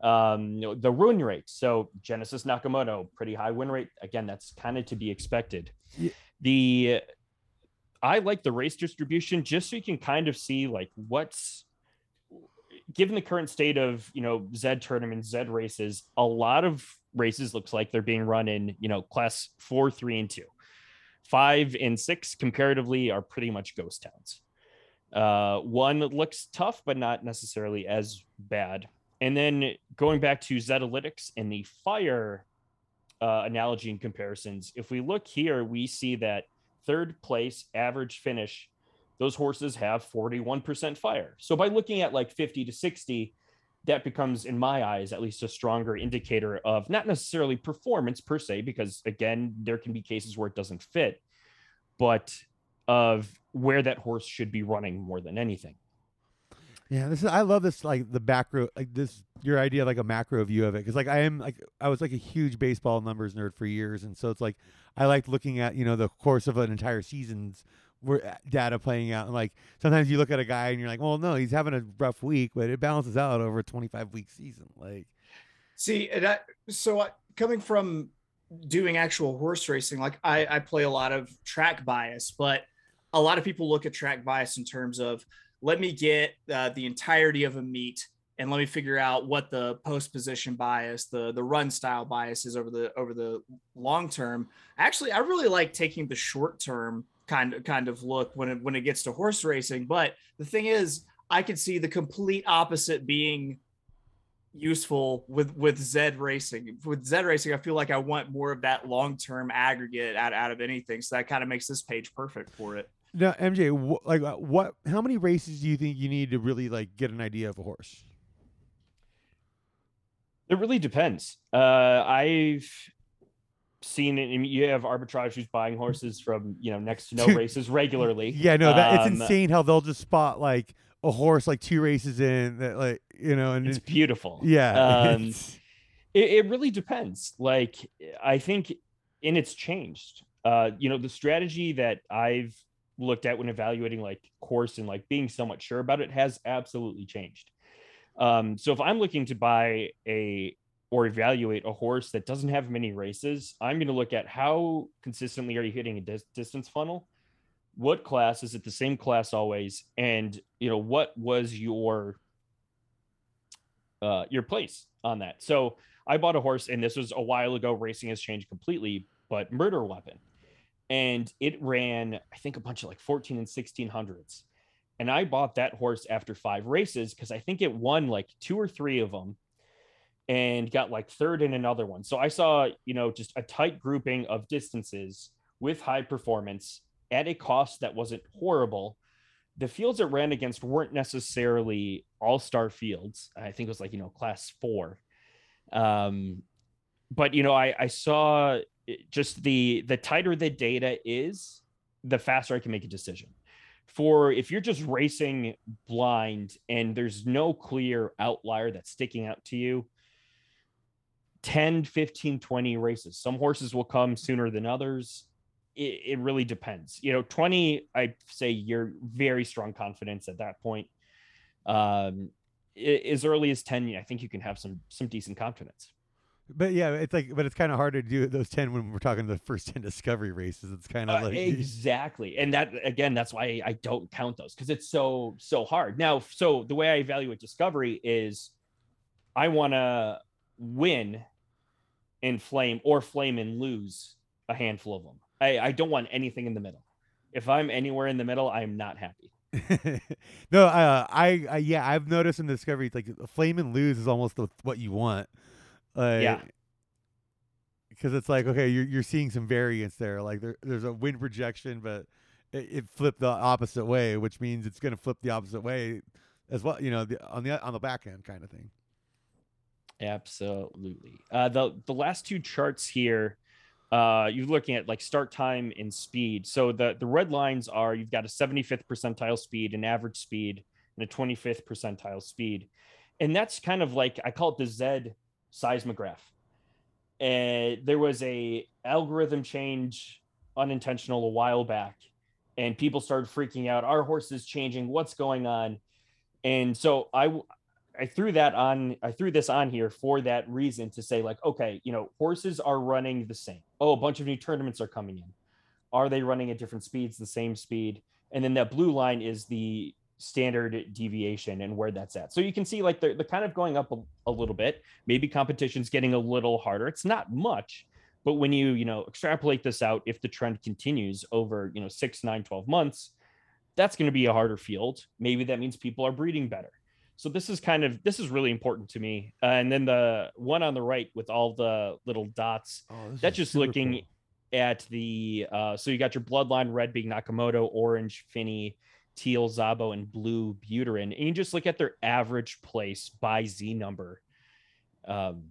Um, the win rate. So Genesis Nakamoto, pretty high win rate. Again, that's kind of to be expected. The I like the race distribution just so you can kind of see like what's given the current state of you know Z tournaments, Z races, a lot of races looks like they're being run in you know class four, three, and two. Five and six comparatively are pretty much ghost towns. Uh, one looks tough, but not necessarily as bad. And then going back to Zetalytics and the fire uh, analogy and comparisons, if we look here, we see that third place average finish, those horses have 41% fire. So by looking at like 50 to 60, that becomes, in my eyes, at least a stronger indicator of not necessarily performance per se, because again, there can be cases where it doesn't fit, but of where that horse should be running more than anything. Yeah, this is I love this like the macro like this your idea like a macro view of it because like I am like I was like a huge baseball numbers nerd for years and so it's like I like looking at you know the course of an entire season's where uh, data playing out and like sometimes you look at a guy and you're like well no he's having a rough week but it balances out over a 25 week season like. See, I, so I, coming from doing actual horse racing, like I, I play a lot of track bias, but a lot of people look at track bias in terms of let me get uh, the entirety of a meet and let me figure out what the post position bias, the the run style bias is over the over the long term. Actually, I really like taking the short term kind of kind of look when it when it gets to horse racing. But the thing is, I could see the complete opposite being useful with with Zed racing. With Zed racing, I feel like I want more of that long term aggregate out, out of anything. So that kind of makes this page perfect for it. Now MJ wh- like uh, what how many races do you think you need to really like get an idea of a horse It really depends. Uh, I've seen it. I mean, you have arbitrage who's buying horses from you know next to no races regularly. yeah no that it's Um, insane how they'll just spot like a horse like two races in that like you know and It's it- beautiful. yeah Um, it's- it, it really depends. Like I think, and it's changed. Uh, you know, the strategy that I've looked at when evaluating like course and like being somewhat sure about it has absolutely changed. Um, so if I'm looking to buy a or evaluate a horse that doesn't have many races, I'm going to look at how consistently are you hitting a dis- distance funnel? What class is it the same class always? And you know, what was your uh, your place on that. So I bought a horse, and this was a while ago. Racing has changed completely, but Murder Weapon, and it ran I think a bunch of like 14 and 1600s, and I bought that horse after five races because I think it won like two or three of them, and got like third in another one. So I saw you know just a tight grouping of distances with high performance at a cost that wasn't horrible the fields it ran against weren't necessarily all-star fields. I think it was like, you know, class four. Um, but you know, I, I saw just the the tighter the data is, the faster I can make a decision. For if you're just racing blind and there's no clear outlier that's sticking out to you, 10, 15, 20 races. Some horses will come sooner than others it, it really depends. You know, 20, I say you're very strong confidence at that point. Um, as early as 10, I think you can have some some decent confidence. But yeah, it's like, but it's kind of hard to do those 10 when we're talking the first 10 discovery races. It's kind of uh, like exactly. And that again, that's why I don't count those because it's so, so hard. Now, so the way I evaluate discovery is I want to win and flame or flame and lose a handful of them. I, I don't want anything in the middle. If I'm anywhere in the middle, I'm not happy. no, uh, I, I, yeah, I've noticed in Discovery, like flame and lose is almost the, what you want. Like, yeah. Because it's like okay, you're you're seeing some variance there. Like there, there's a wind projection, but it, it flipped the opposite way, which means it's going to flip the opposite way as well. You know, the, on the on the back end kind of thing. Absolutely. Uh, the the last two charts here uh, you're looking at like start time and speed. So the the red lines are you've got a 75th percentile speed, an average speed, and a 25th percentile speed, and that's kind of like I call it the Z seismograph. And there was a algorithm change unintentional a while back, and people started freaking out. Our horse is changing. What's going on? And so I I threw that on I threw this on here for that reason to say like okay you know horses are running the same oh a bunch of new tournaments are coming in are they running at different speeds the same speed and then that blue line is the standard deviation and where that's at. So you can see like they're, they're kind of going up a, a little bit. Maybe competition's getting a little harder. It's not much but when you you know extrapolate this out if the trend continues over you know six nine 12 months that's going to be a harder field. Maybe that means people are breeding better. So this is kind of this is really important to me. Uh, and then the one on the right with all the little dots, oh, that's just looking cool. at the uh, so you got your bloodline red being Nakamoto, orange Finney, teal Szabo and blue Buterin. And you just look at their average place by Z number. Um,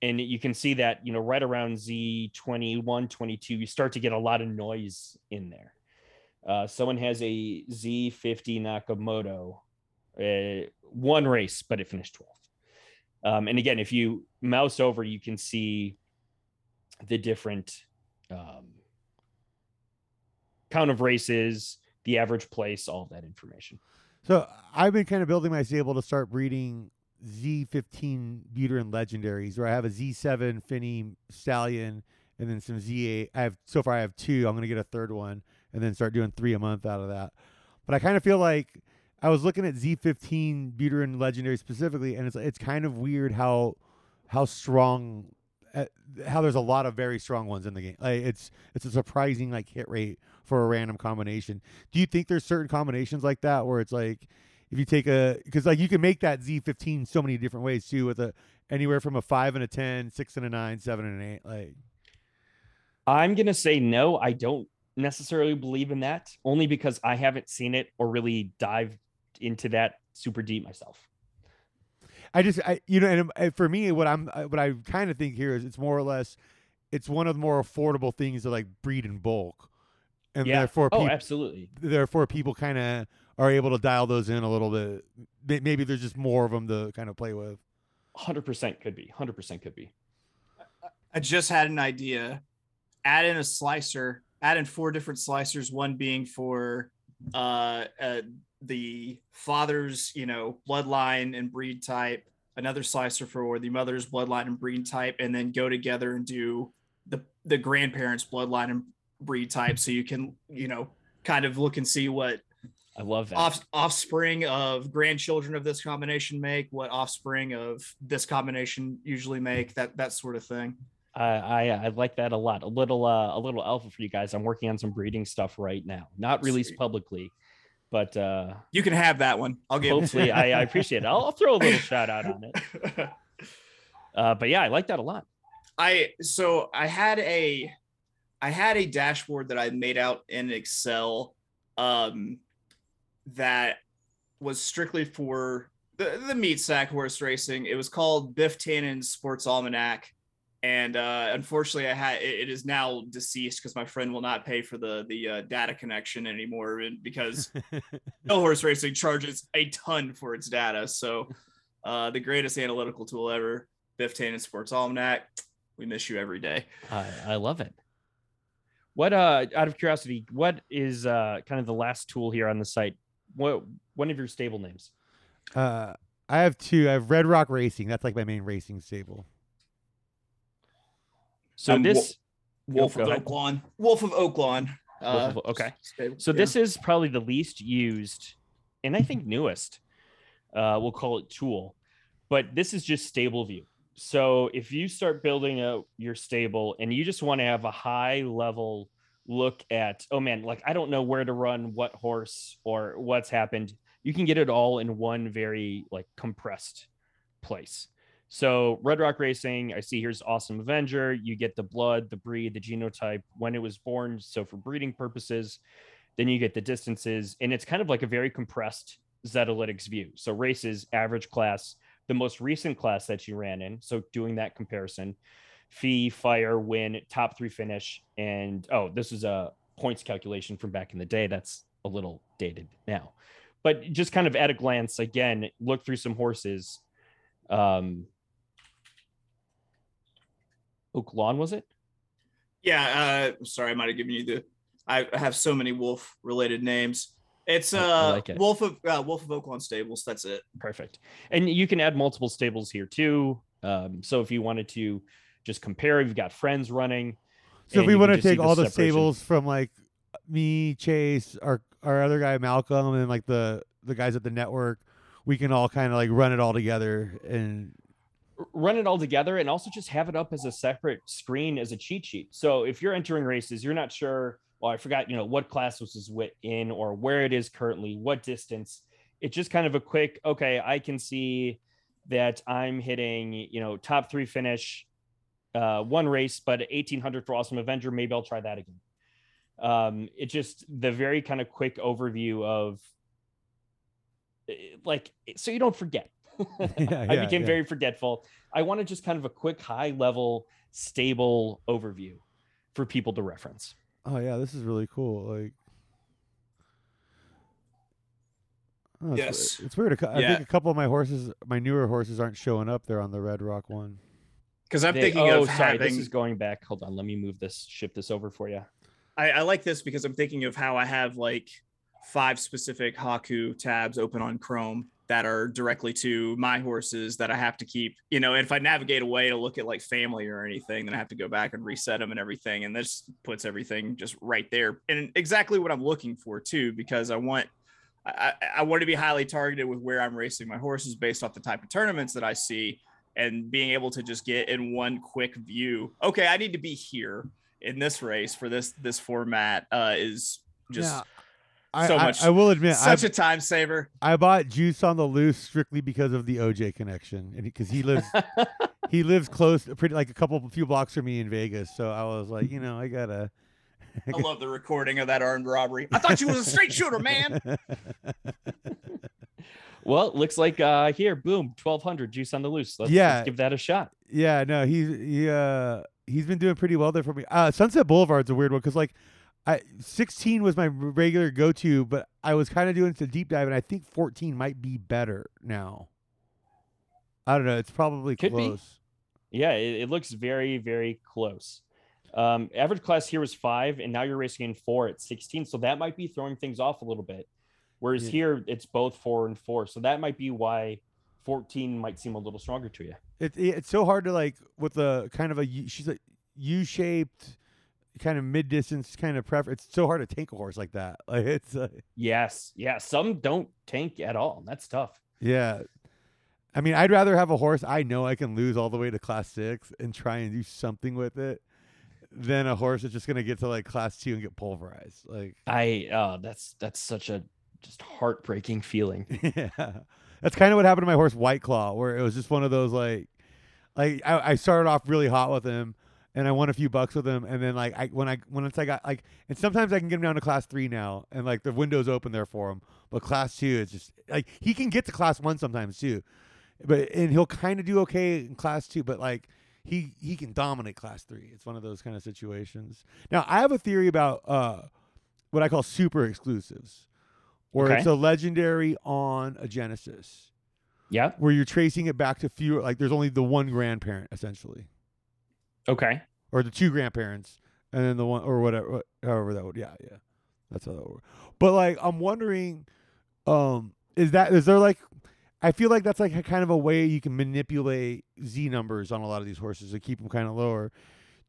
and you can see that you know right around Z21, 22, you start to get a lot of noise in there. Uh, someone has a Z50 Nakamoto. Uh, one race, but it finished 12th. Um, and again, if you mouse over, you can see the different um, count of races, the average place, all that information. So I've been kind of building my stable to start breeding Z15 Buterin legendaries, where I have a Z7 Finney Stallion and then some Z8. I have so far I have two. I'm gonna get a third one and then start doing three a month out of that. But I kind of feel like I was looking at Z15 Buterin Legendary specifically, and it's it's kind of weird how how strong uh, how there's a lot of very strong ones in the game. Like it's it's a surprising like hit rate for a random combination. Do you think there's certain combinations like that where it's like if you take a because like you can make that Z15 so many different ways too with a anywhere from a five and a 10, six and a nine, seven and an eight. Like I'm gonna say no. I don't necessarily believe in that only because I haven't seen it or really dived into that super deep myself. I just, I, you know, and for me, what I'm, what I kind of think here is it's more or less, it's one of the more affordable things to like breed in bulk, and yeah. therefore, oh, absolutely. Therefore, people kind of are able to dial those in a little bit. Maybe there's just more of them to kind of play with. Hundred percent could be. Hundred percent could be. I just had an idea. Add in a slicer. Add in four different slicers. One being for uh, uh the father's, you know, bloodline and breed type, another slicer for the mother's bloodline and breed type, and then go together and do the the grandparents' bloodline and breed type, so you can, you know, kind of look and see what I love that. off, offspring of grandchildren of this combination make, what offspring of this combination usually make, that that sort of thing. I, I I like that a lot. A little uh, a little alpha for you guys. I'm working on some breeding stuff right now. Not released Sweet. publicly, but uh, You can have that one. I'll give hopefully I, I appreciate it. I'll, I'll throw a little shout out on it. Uh, but yeah, I like that a lot. I so I had a I had a dashboard that I made out in Excel um that was strictly for the, the meat sack horse racing. It was called Biff Tannen's Sports Almanac. And uh, unfortunately, I had it, it is now deceased because my friend will not pay for the the uh, data connection anymore because no horse racing charges a ton for its data. So, uh, the greatest analytical tool ever, Biff Tannen Sports Almanac. We miss you every day. I, I love it. What uh out of curiosity, what is uh kind of the last tool here on the site? What one of your stable names? uh, I have two. I have Red Rock Racing. That's like my main racing stable. So Um, this Wolf go of ahead. Oaklawn. Wolf of Oaklawn. Wolf Uh, of- okay. So this is probably the least used, and I think newest. Uh, we'll call it tool, but this is just stable view. So if you start building out your stable and you just want to have a high level look at, oh man, like I don't know where to run what horse or what's happened, you can get it all in one very like compressed place. So Red Rock Racing, I see here's Awesome Avenger. You get the blood, the breed, the genotype, when it was born. So for breeding purposes, then you get the distances, and it's kind of like a very compressed Zetalytics view. So races, average class, the most recent class that you ran in. So doing that comparison, fee, fire, win, top three finish, and oh, this is a points calculation from back in the day. That's a little dated now, but just kind of at a glance, again, look through some horses. Um, Oak Lawn was it? Yeah, uh, sorry, I might have given you the. I have so many wolf related names. It's I- uh like it. Wolf of uh, Wolf of Oaklawn Stables. That's it. Perfect. And you can add multiple stables here too. Um, so if you wanted to just compare, you've got friends running. So if we want to just see take all the separation. stables from like me, Chase, our our other guy Malcolm, and like the the guys at the network, we can all kind of like run it all together and r- run it all together and also just have it up as a separate screen as a cheat sheet. So if you're entering races, you're not sure, well, I forgot, you know, what class this is in or where it is currently, what distance. It's just kind of a quick, okay, I can see that I'm hitting, you know, top three finish, uh, one race, but 1800 for Awesome Avenger. Maybe I'll try that again. Um, it just the very kind of quick overview of eh, like, so you don't forget. Yeah, I became yeah. very forgetful. I wanted just kind of a quick, high level, stable overview for people to reference. oh yeah, this is really cool. Like, oh, it's, Yes. it's weird. I Yeah. think a couple of my horses, my newer horses, aren't showing up there on the Red Rock one. Because I'm They- thinking oh, of sorry, having. this is going back. Hold on, let me move this, shift this over for you. I, I like this because I'm thinking of how I have like five specific Hawku tabs open on Chrome that are directly to my horses that I have to keep. You know, if I navigate away to look at like family or anything, then I have to go back and reset them and everything. And this puts everything just right there and exactly what I'm looking for too, because I want. I, I- I want to be highly targeted with where I'm racing my horses based off the type of tournaments that I see and being able to just get in one quick view. Okay, I need to be here in this race for this this format uh, is just Yeah. I, so I- much- I, will admit, I, such a time saver. I bought Juice on the Loose strictly because of the OJ connection, and because he lives he lives close, pretty like a couple, of few blocks from me in Vegas. So I was like, you know, I gotta. I love the recording of that armed robbery. I thought you was a straight shooter, man. well, it looks like uh here, boom, 1200 juice on the loose. Let's, Yeah. let's give that a shot. Yeah, no, he's he uh he's been doing pretty well there for me. Uh Sunset Boulevard's a weird one because like I 16 was my regular go to, but I was kind of doing some deep dive, and I think 14 might be better now. I don't know. It's probably Could be. close. Yeah, it, it looks very, very close. Um, average class here was five, and now you're racing in four at 16. So that might be throwing things off a little bit. Whereas Yeah. here it's both four and four. So that might be why 14 might seem a little stronger to you. It, it- it's so hard to like with the kind of a she's a U shaped kind of mid distance kind of prefer. It's so hard to tank a horse like that. Like it's uh, Yes, yeah. Some don't tank at all. That's tough. yeah. I mean, I'd rather have a horse I know I can lose all the way to class six and try and do something with it than a horse that's just gonna get to like class two and get pulverized. Like, I uh that's that's such a just heartbreaking feeling. yeah, that's kind of what happened to my horse White Claw, where it was just one of those like, like I, I started off really hot with him, and I won a few bucks with him, and then like I when I when it's I got like, and sometimes I can get him down to class three now, and like the window's open there for him, but class two is just like he can get to class one sometimes too, but and he'll kind of do okay in class two, but like. He, he can dominate class three. It's one of those kind of situations. Now I have a theory about uh, what I call super exclusives, where Okay. it's a legendary on a Genesis Yeah. where you're tracing it back to fewer like there's only the one grandparent essentially Okay. or the two grandparents and then the one or whatever however that would yeah yeah. That's how that would but like i'm wondering um is that is there like i feel like that's like a kind of a way you can manipulate z numbers on a lot of these horses to keep them kind of lower.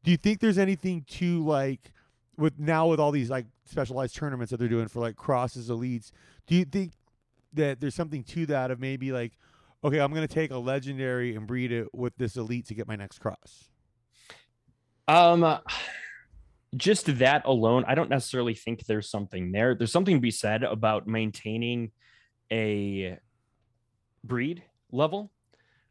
Do you think there's anything to like with now with all these like specialized tournaments that they're doing for like crosses elites do you think that there's something to that of maybe like okay i'm going to take a legendary and breed it with this elite to get my next cross Um, just that alone, I don't necessarily think there's something there. There's something to be said about maintaining a breed level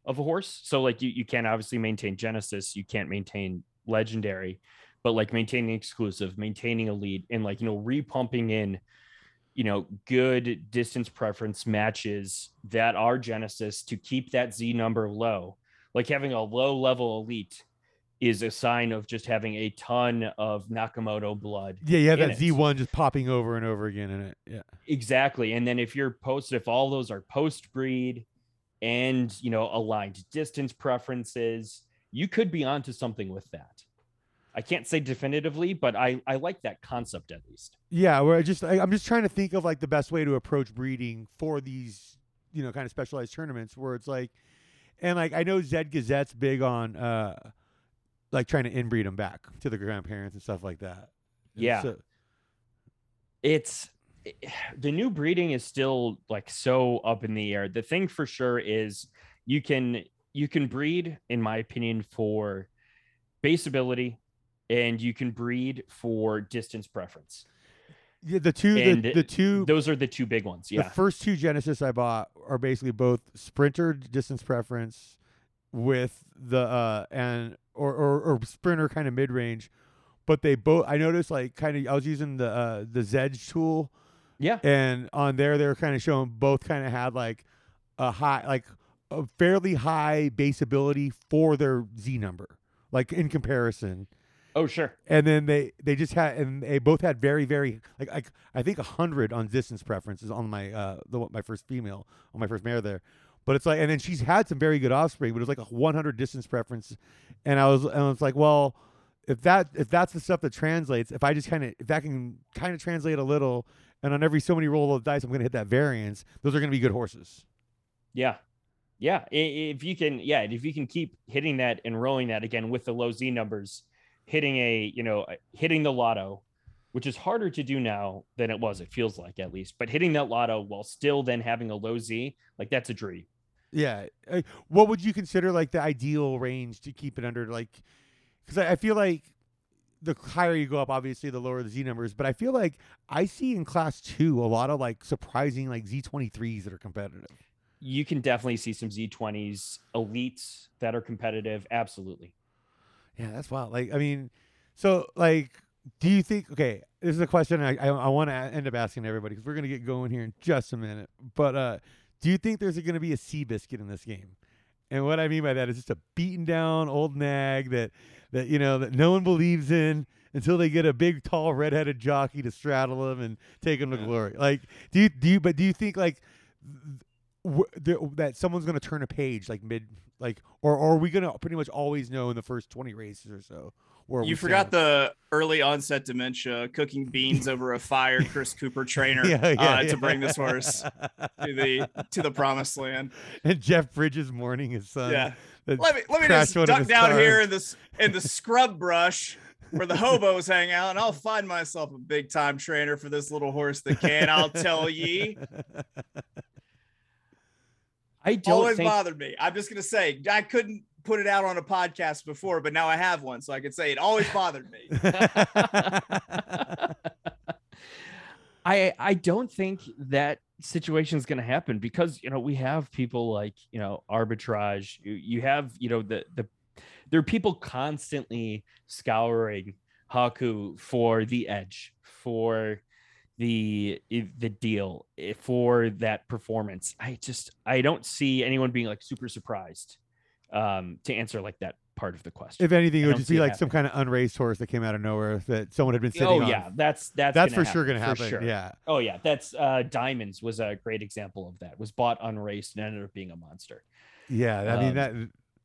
of a horse. So, like, you, you can't obviously maintain Genesis, you can't maintain Legendary, but like maintaining exclusive, maintaining a lead, and like, you know, repumping in, you know, good distance preference matches that are Genesis to keep that Z number low. Like having a low level elite is a sign of just having a ton of Nakamoto blood. Yeah, you have that it. Z1 just popping over and over again in it. Yeah. Exactly. And then if you're post, if all those are post breed and, you know, aligned distance preferences, you could be onto something with that. I can't say definitively, but I, I like that concept at least. Yeah, where I just I, I'm just trying to think of like the best way to approach breeding for these, you know, kind of specialized tournaments where it's like and like I know Zed Gazette's big on uh like trying to inbreed them back to the grandparents and stuff like that. And Yeah. so- it's the new breeding is still like so up in the air. The thing for sure is you can you can breed, in my opinion, for base ability, and you can breed for distance preference. yeah, the two And the, the two Those are the two big ones. Yeah. The first two Genesis I bought are basically both sprinter distance preference with the uh and or or, or sprinter kind of mid range, but they both I noticed like kind of I was using the uh the Zedge tool Yeah. and on there they were kind of showing both kind of had like a high like a fairly high base ability for their Z number like in comparison Oh, sure. and then they they just had and they both had very very like like I think a hundred on distance preferences on my uh the my first female on my first mare there, but it's like and then she's had some very good offspring, but it was like a 100 distance preference, and I was and I was like, well, if that if that's the stuff that translates, if I just kind of if that can kind of translate a little, and on every so many roll of dice I'm gonna hit that variance, those are gonna be good horses. Yeah. Yeah. If you can, yeah, if you can keep hitting that and rolling that again with the low Z numbers, hitting a, you know, uh, hitting the lotto, which is harder to do now than it was, it feels like at least, but hitting that lotto while still then having a low Z, like that's a dream. Yeah. What would you consider like the ideal range to keep it under? Like, because I, I feel like the higher you go up, obviously, the lower the Z numbers. But I feel like I see in class two a lot of like surprising like Z23s that are competitive. You can definitely see some Z20s, elites that are competitive. Absolutely. Yeah, that's wild. Like, I mean, so like, do you think? Okay, this is a question I I, I want to end up asking everybody because we're gonna get going here in just a minute. But uh, do you think there's going to be a Seabiscuit in this game? And what I mean by that is just a beaten down old nag that that you know that no one believes in until they get a big tall redheaded jockey to straddle them and take them to Yeah. glory. Like, do you do you? But do you think like? w- that someone's gonna turn a page like mid like or, or are we gonna pretty much always know in the first 20 races or so where You forgot the early onset dementia, cooking beans over a fire, Chris Cooper trainer yeah, yeah, uh, yeah. to bring this horse to the to the promised land. and Jeff Bridges mourning his son yeah, let me let me just one duck down cars. here in this in the scrub brush where the hobos hang out, and I'll find myself a big time trainer for this little horse that can. I'll tell ye. I don't Always think bothered me. I'm just gonna say I couldn't put it out on a podcast before, but now I have one, so I can say it always bothered me. I I don't think that situation is going to happen because you know we have people like you know arbitrage. You, you have you know the the there are people constantly scouring Hawku for the edge for the the deal eh, for that performance. I just I don't see anyone being like super surprised um to answer like that part of the question. if anything, it would just be like some kind of unraced horse that came out of nowhere that someone had been sitting oh on. yeah, that's that's that's for sure going to happen. sure. Yeah, Oh yeah, that's uh Diamonds was a great example of that. Was bought unraced and ended up being a monster. yeah. I mean Um, that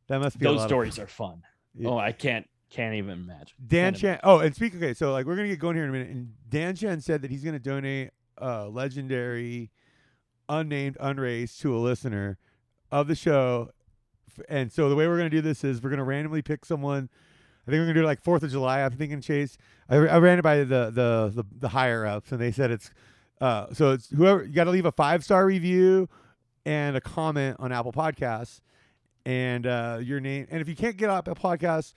that must be a Those stories are fun. Yeah. Oh, I can't can't even imagine. Dan Can't Chan. Oh, and speak. Okay, so like we're gonna get going here in a minute. And Dan Chan said that he's gonna donate a legendary, unnamed, unraced to a listener of the show. And so the way we're gonna do this is we're gonna randomly pick someone. I think we're gonna do like Fourth of July. I'm thinking Chase. I, I ran it by the the the, the higher ups, and they said it's. Uh, so it's whoever you got to leave a five star review and a comment on Apple Podcasts, and uh, your name. And if you can't get up a podcast,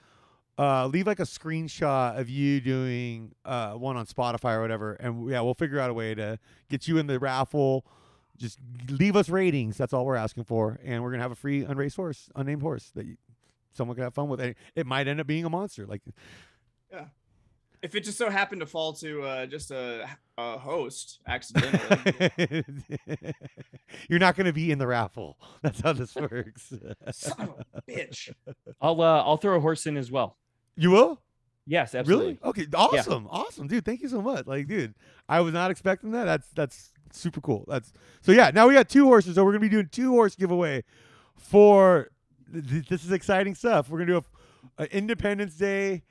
uh, leave like a screenshot of you doing uh, one on Spotify or whatever, and yeah, we'll figure out a way to get you in the raffle. Just leave us ratings. That's all we're asking for, and we're gonna have a free unraced horse, unnamed horse that you, someone can have fun with. And it might end up being a monster. Like, yeah. If it just so happened to fall to uh, just a, a host accidentally, you're not gonna be in the raffle. That's how this works. son of a bitch. I'll uh, I'll throw a horse in as well. you will. Yes, absolutely. Really? Okay. Awesome. Awesome, dude. Thank you so much. Like, dude, I was not expecting that. That's that's super cool. That's so yeah. Now we got two horses, so we're gonna be doing two horse giveaway for. Th- this is exciting stuff. We're gonna do a, a Independence Day.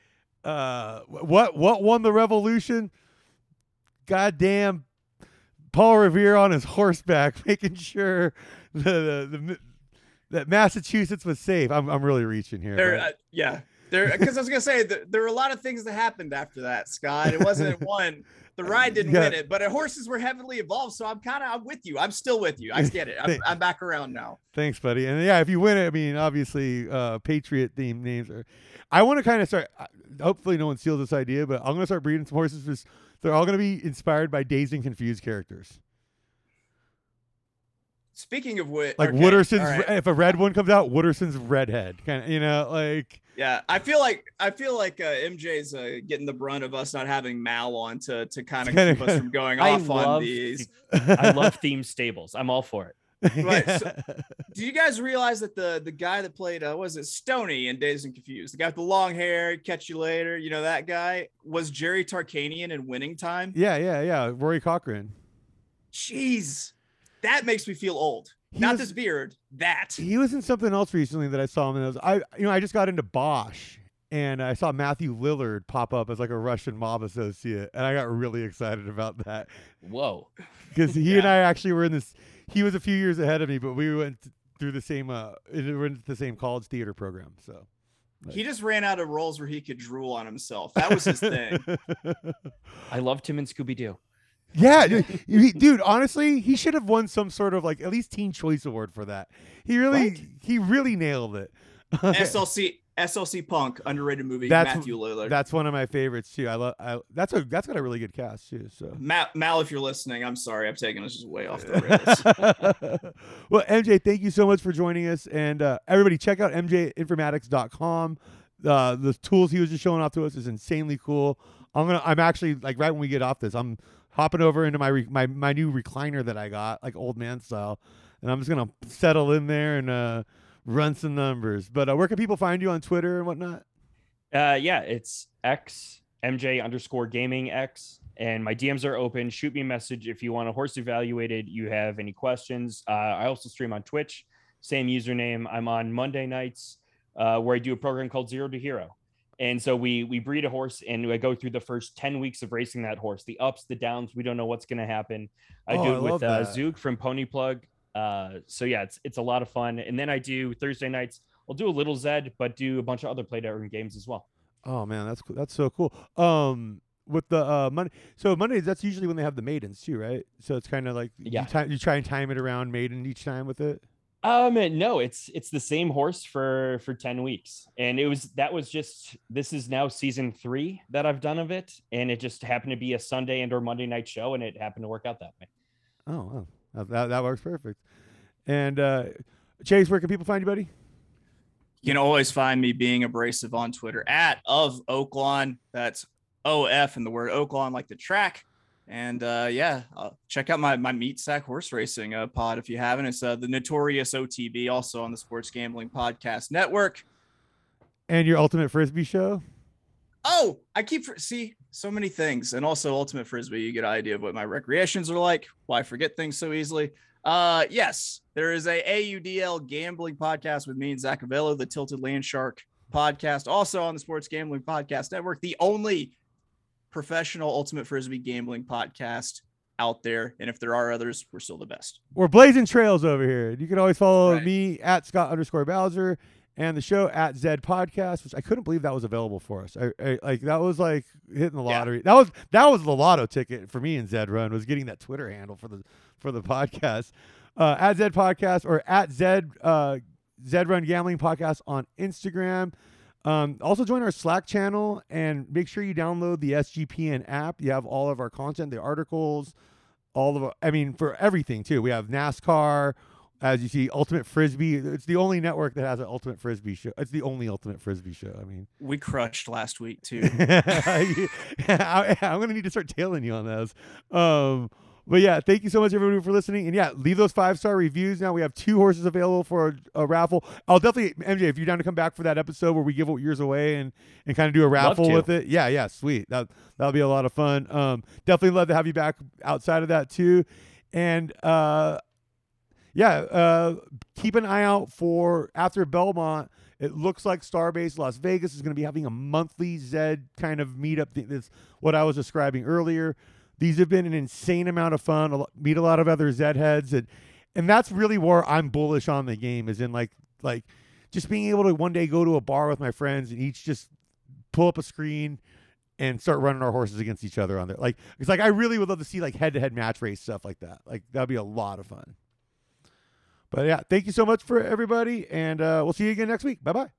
Uh, what what won the revolution? Goddamn, Paul Revere on his horseback, making sure the the, the that Massachusetts was safe. I'm I'm really reaching here. There, uh, yeah, there. Because I was gonna say there, there were a lot of things that happened after that, Scott. It wasn't one. The ride didn't Yeah. win it, but horses were heavily evolved. So I'm kind of I'm with you. I'm still with you. I get it. I'm, I'm back around now. Thanks, buddy. And yeah, if you win it, I mean, obviously, uh, Patriot themed names are. I want to kind of start. uh, Hopefully, no one steals this idea, but I'm gonna start breeding some horses. Just they're all gonna be inspired by Dazed and Confused characters, Speaking of which, like okay, Wooderson's. all right. If a red one comes out, Wooderson's redhead, kind of. You know, like Yeah, I feel like I feel like uh, MJ's uh, getting the brunt of us not having Mal on to to kind of Kinda- keep us from going I off on these. I love theme stables. I'm all for it. Right, so- Do you guys realize that the the guy that played uh, was it Stony in Dazed and Confused, the guy with the long hair, catch you later, you know that guy was Jerry Tarkanian in Winning Time. yeah, yeah, yeah. Rory Cochrane. Jeez, that makes me feel old. He Not was- this beard, that. He was in something else recently that I saw him in. I, was, I you know, I just got into Bosch. And I saw Matthew Lillard pop up as like a Russian mob associate, and I got really excited about that. Whoa. because he and I actually were in this. He was a few years ahead of me, but we went through the same. Uh, we were in the same college theater program. So He just ran out of roles where he could drool on himself. That was his thing. I loved him in Scooby Doo. Yeah, dude, he- dude. Honestly, he should have won some sort of like at least Teen Choice Award for that. He really, Right? he really nailed it. SLC SLC Punk underrated movie. That's- Matthew Lillard. That's one of my favorites too. I love. I, that's a that's got a really good cast too. So. Mal, Mal, if you're listening, I'm sorry. I'm taking us just way off the rails. well, MJ, thank you so much for joining us. And uh, everybody, check out mjinformatics.com. Uh, the tools he was just showing off to us is insanely cool. I'm gonna. I'm actually like right when we get off this, I'm hopping over into my re- my my new recliner that I got, like old man style, and I'm just gonna settle in there and uh, run some numbers. But uh, where can people find you on Twitter and whatnot? Uh, yeah, it's X MJ underscore gaming X, and my DMs are open. Shoot me a message if you want a horse evaluated. You have any questions? Uh, I also stream on Twitch, same username. I'm on Monday nights uh, where I do a program called Zero to Hero, and so we we breed a horse and I go through the first ten weeks of racing that horse, the ups, the downs. We don't know what's going to happen. I Oh, do it love with uh. Zook from Pony Plug. Uh, so yeah, it's it's a lot of fun. And then I do Thursday nights. I'll do a little Zed, but do a bunch of other play to games as well. Oh man, that's cool. That's so cool. Um, with the uh Monday, so Mondays that's usually when they have the maidens too, right? So it's kind of like Yeah. you, you try and time it around maiden each time with it. Um, no, it's it's the same horse for for ten weeks, and it was that was just this is now season three that I've done of it, and it just happened to be a Sunday and or Monday night show, and it happened to work out that way. Oh, wow. That, that that works perfect. And uh Chase, where can people find you, buddy? You can always find me being abrasive on Twitter at of Oaklawn. That's O F and the word Oaklawn like the track. And uh, yeah, uh, check out my my meat sack horse racing uh, pod if you haven't. It's uh, the notorious OTB, also on the Sports Gambling Podcast Network. And your ultimate frisbee show. Oh, I keep see so many things, and also Ultimate Frisbee. You get an idea of what my recreations are like. Why I forget things so easily. Uh, yes, there is a AUDL gambling podcast with me and Zach Avello, the Tilted Land Shark podcast, also on the Sports Gambling Podcast Network, the only professional Ultimate Frisbee gambling podcast out there. And if there are others, we're still the best. We're blazing trails over here. You can always follow Right. me at Scott underscore Bowser and the show at Zed Podcast, which I couldn't believe that was available for us. I, I like that was like hitting the Yeah. lottery. That was that was the lotto ticket for me and Zed Run was getting that Twitter handle for the for the podcast. Uh, at Zed Podcast or at Zed uh, Zed Run Gambling Podcast on Instagram. Um, also join our Slack channel and make sure you download the SGPN app. You have all of our content, the articles, all of our, I mean for everything too. We have NASCAR, as you see, Ultimate Frisbee. It's the only network that has an Ultimate Frisbee show. It's the only Ultimate Frisbee show. I mean, We crushed last week too. I, am gonna need to start tailing you on those. Um, but yeah, thank you so much everybody for listening. And yeah, leave those five star reviews. Now we have two horses available for a, a raffle. I'll definitely MJ if you're down to come back for that episode where we give yours away and and kind of do a raffle with it. Yeah, yeah, sweet. That that'll be a lot of fun. Um, definitely love to have you back outside of that too. And uh, yeah, uh, keep an eye out for after Belmont. It looks like Starbase Las Vegas is going to be having a monthly Zed kind of meetup. That's what I was describing earlier. These have been an insane amount of fun. a lo- Meet a lot of other Zed heads, and and that's really where I'm bullish on the game. Is in like like just being able to one day go to a bar with my friends and each just pull up a screen and start running our horses against each other on there. Like it's like I really would love to see like head to head match race stuff like that. Like that'd be a lot of fun. But yeah, thank you so much for everybody, and uh, we'll see you again next week. Bye bye.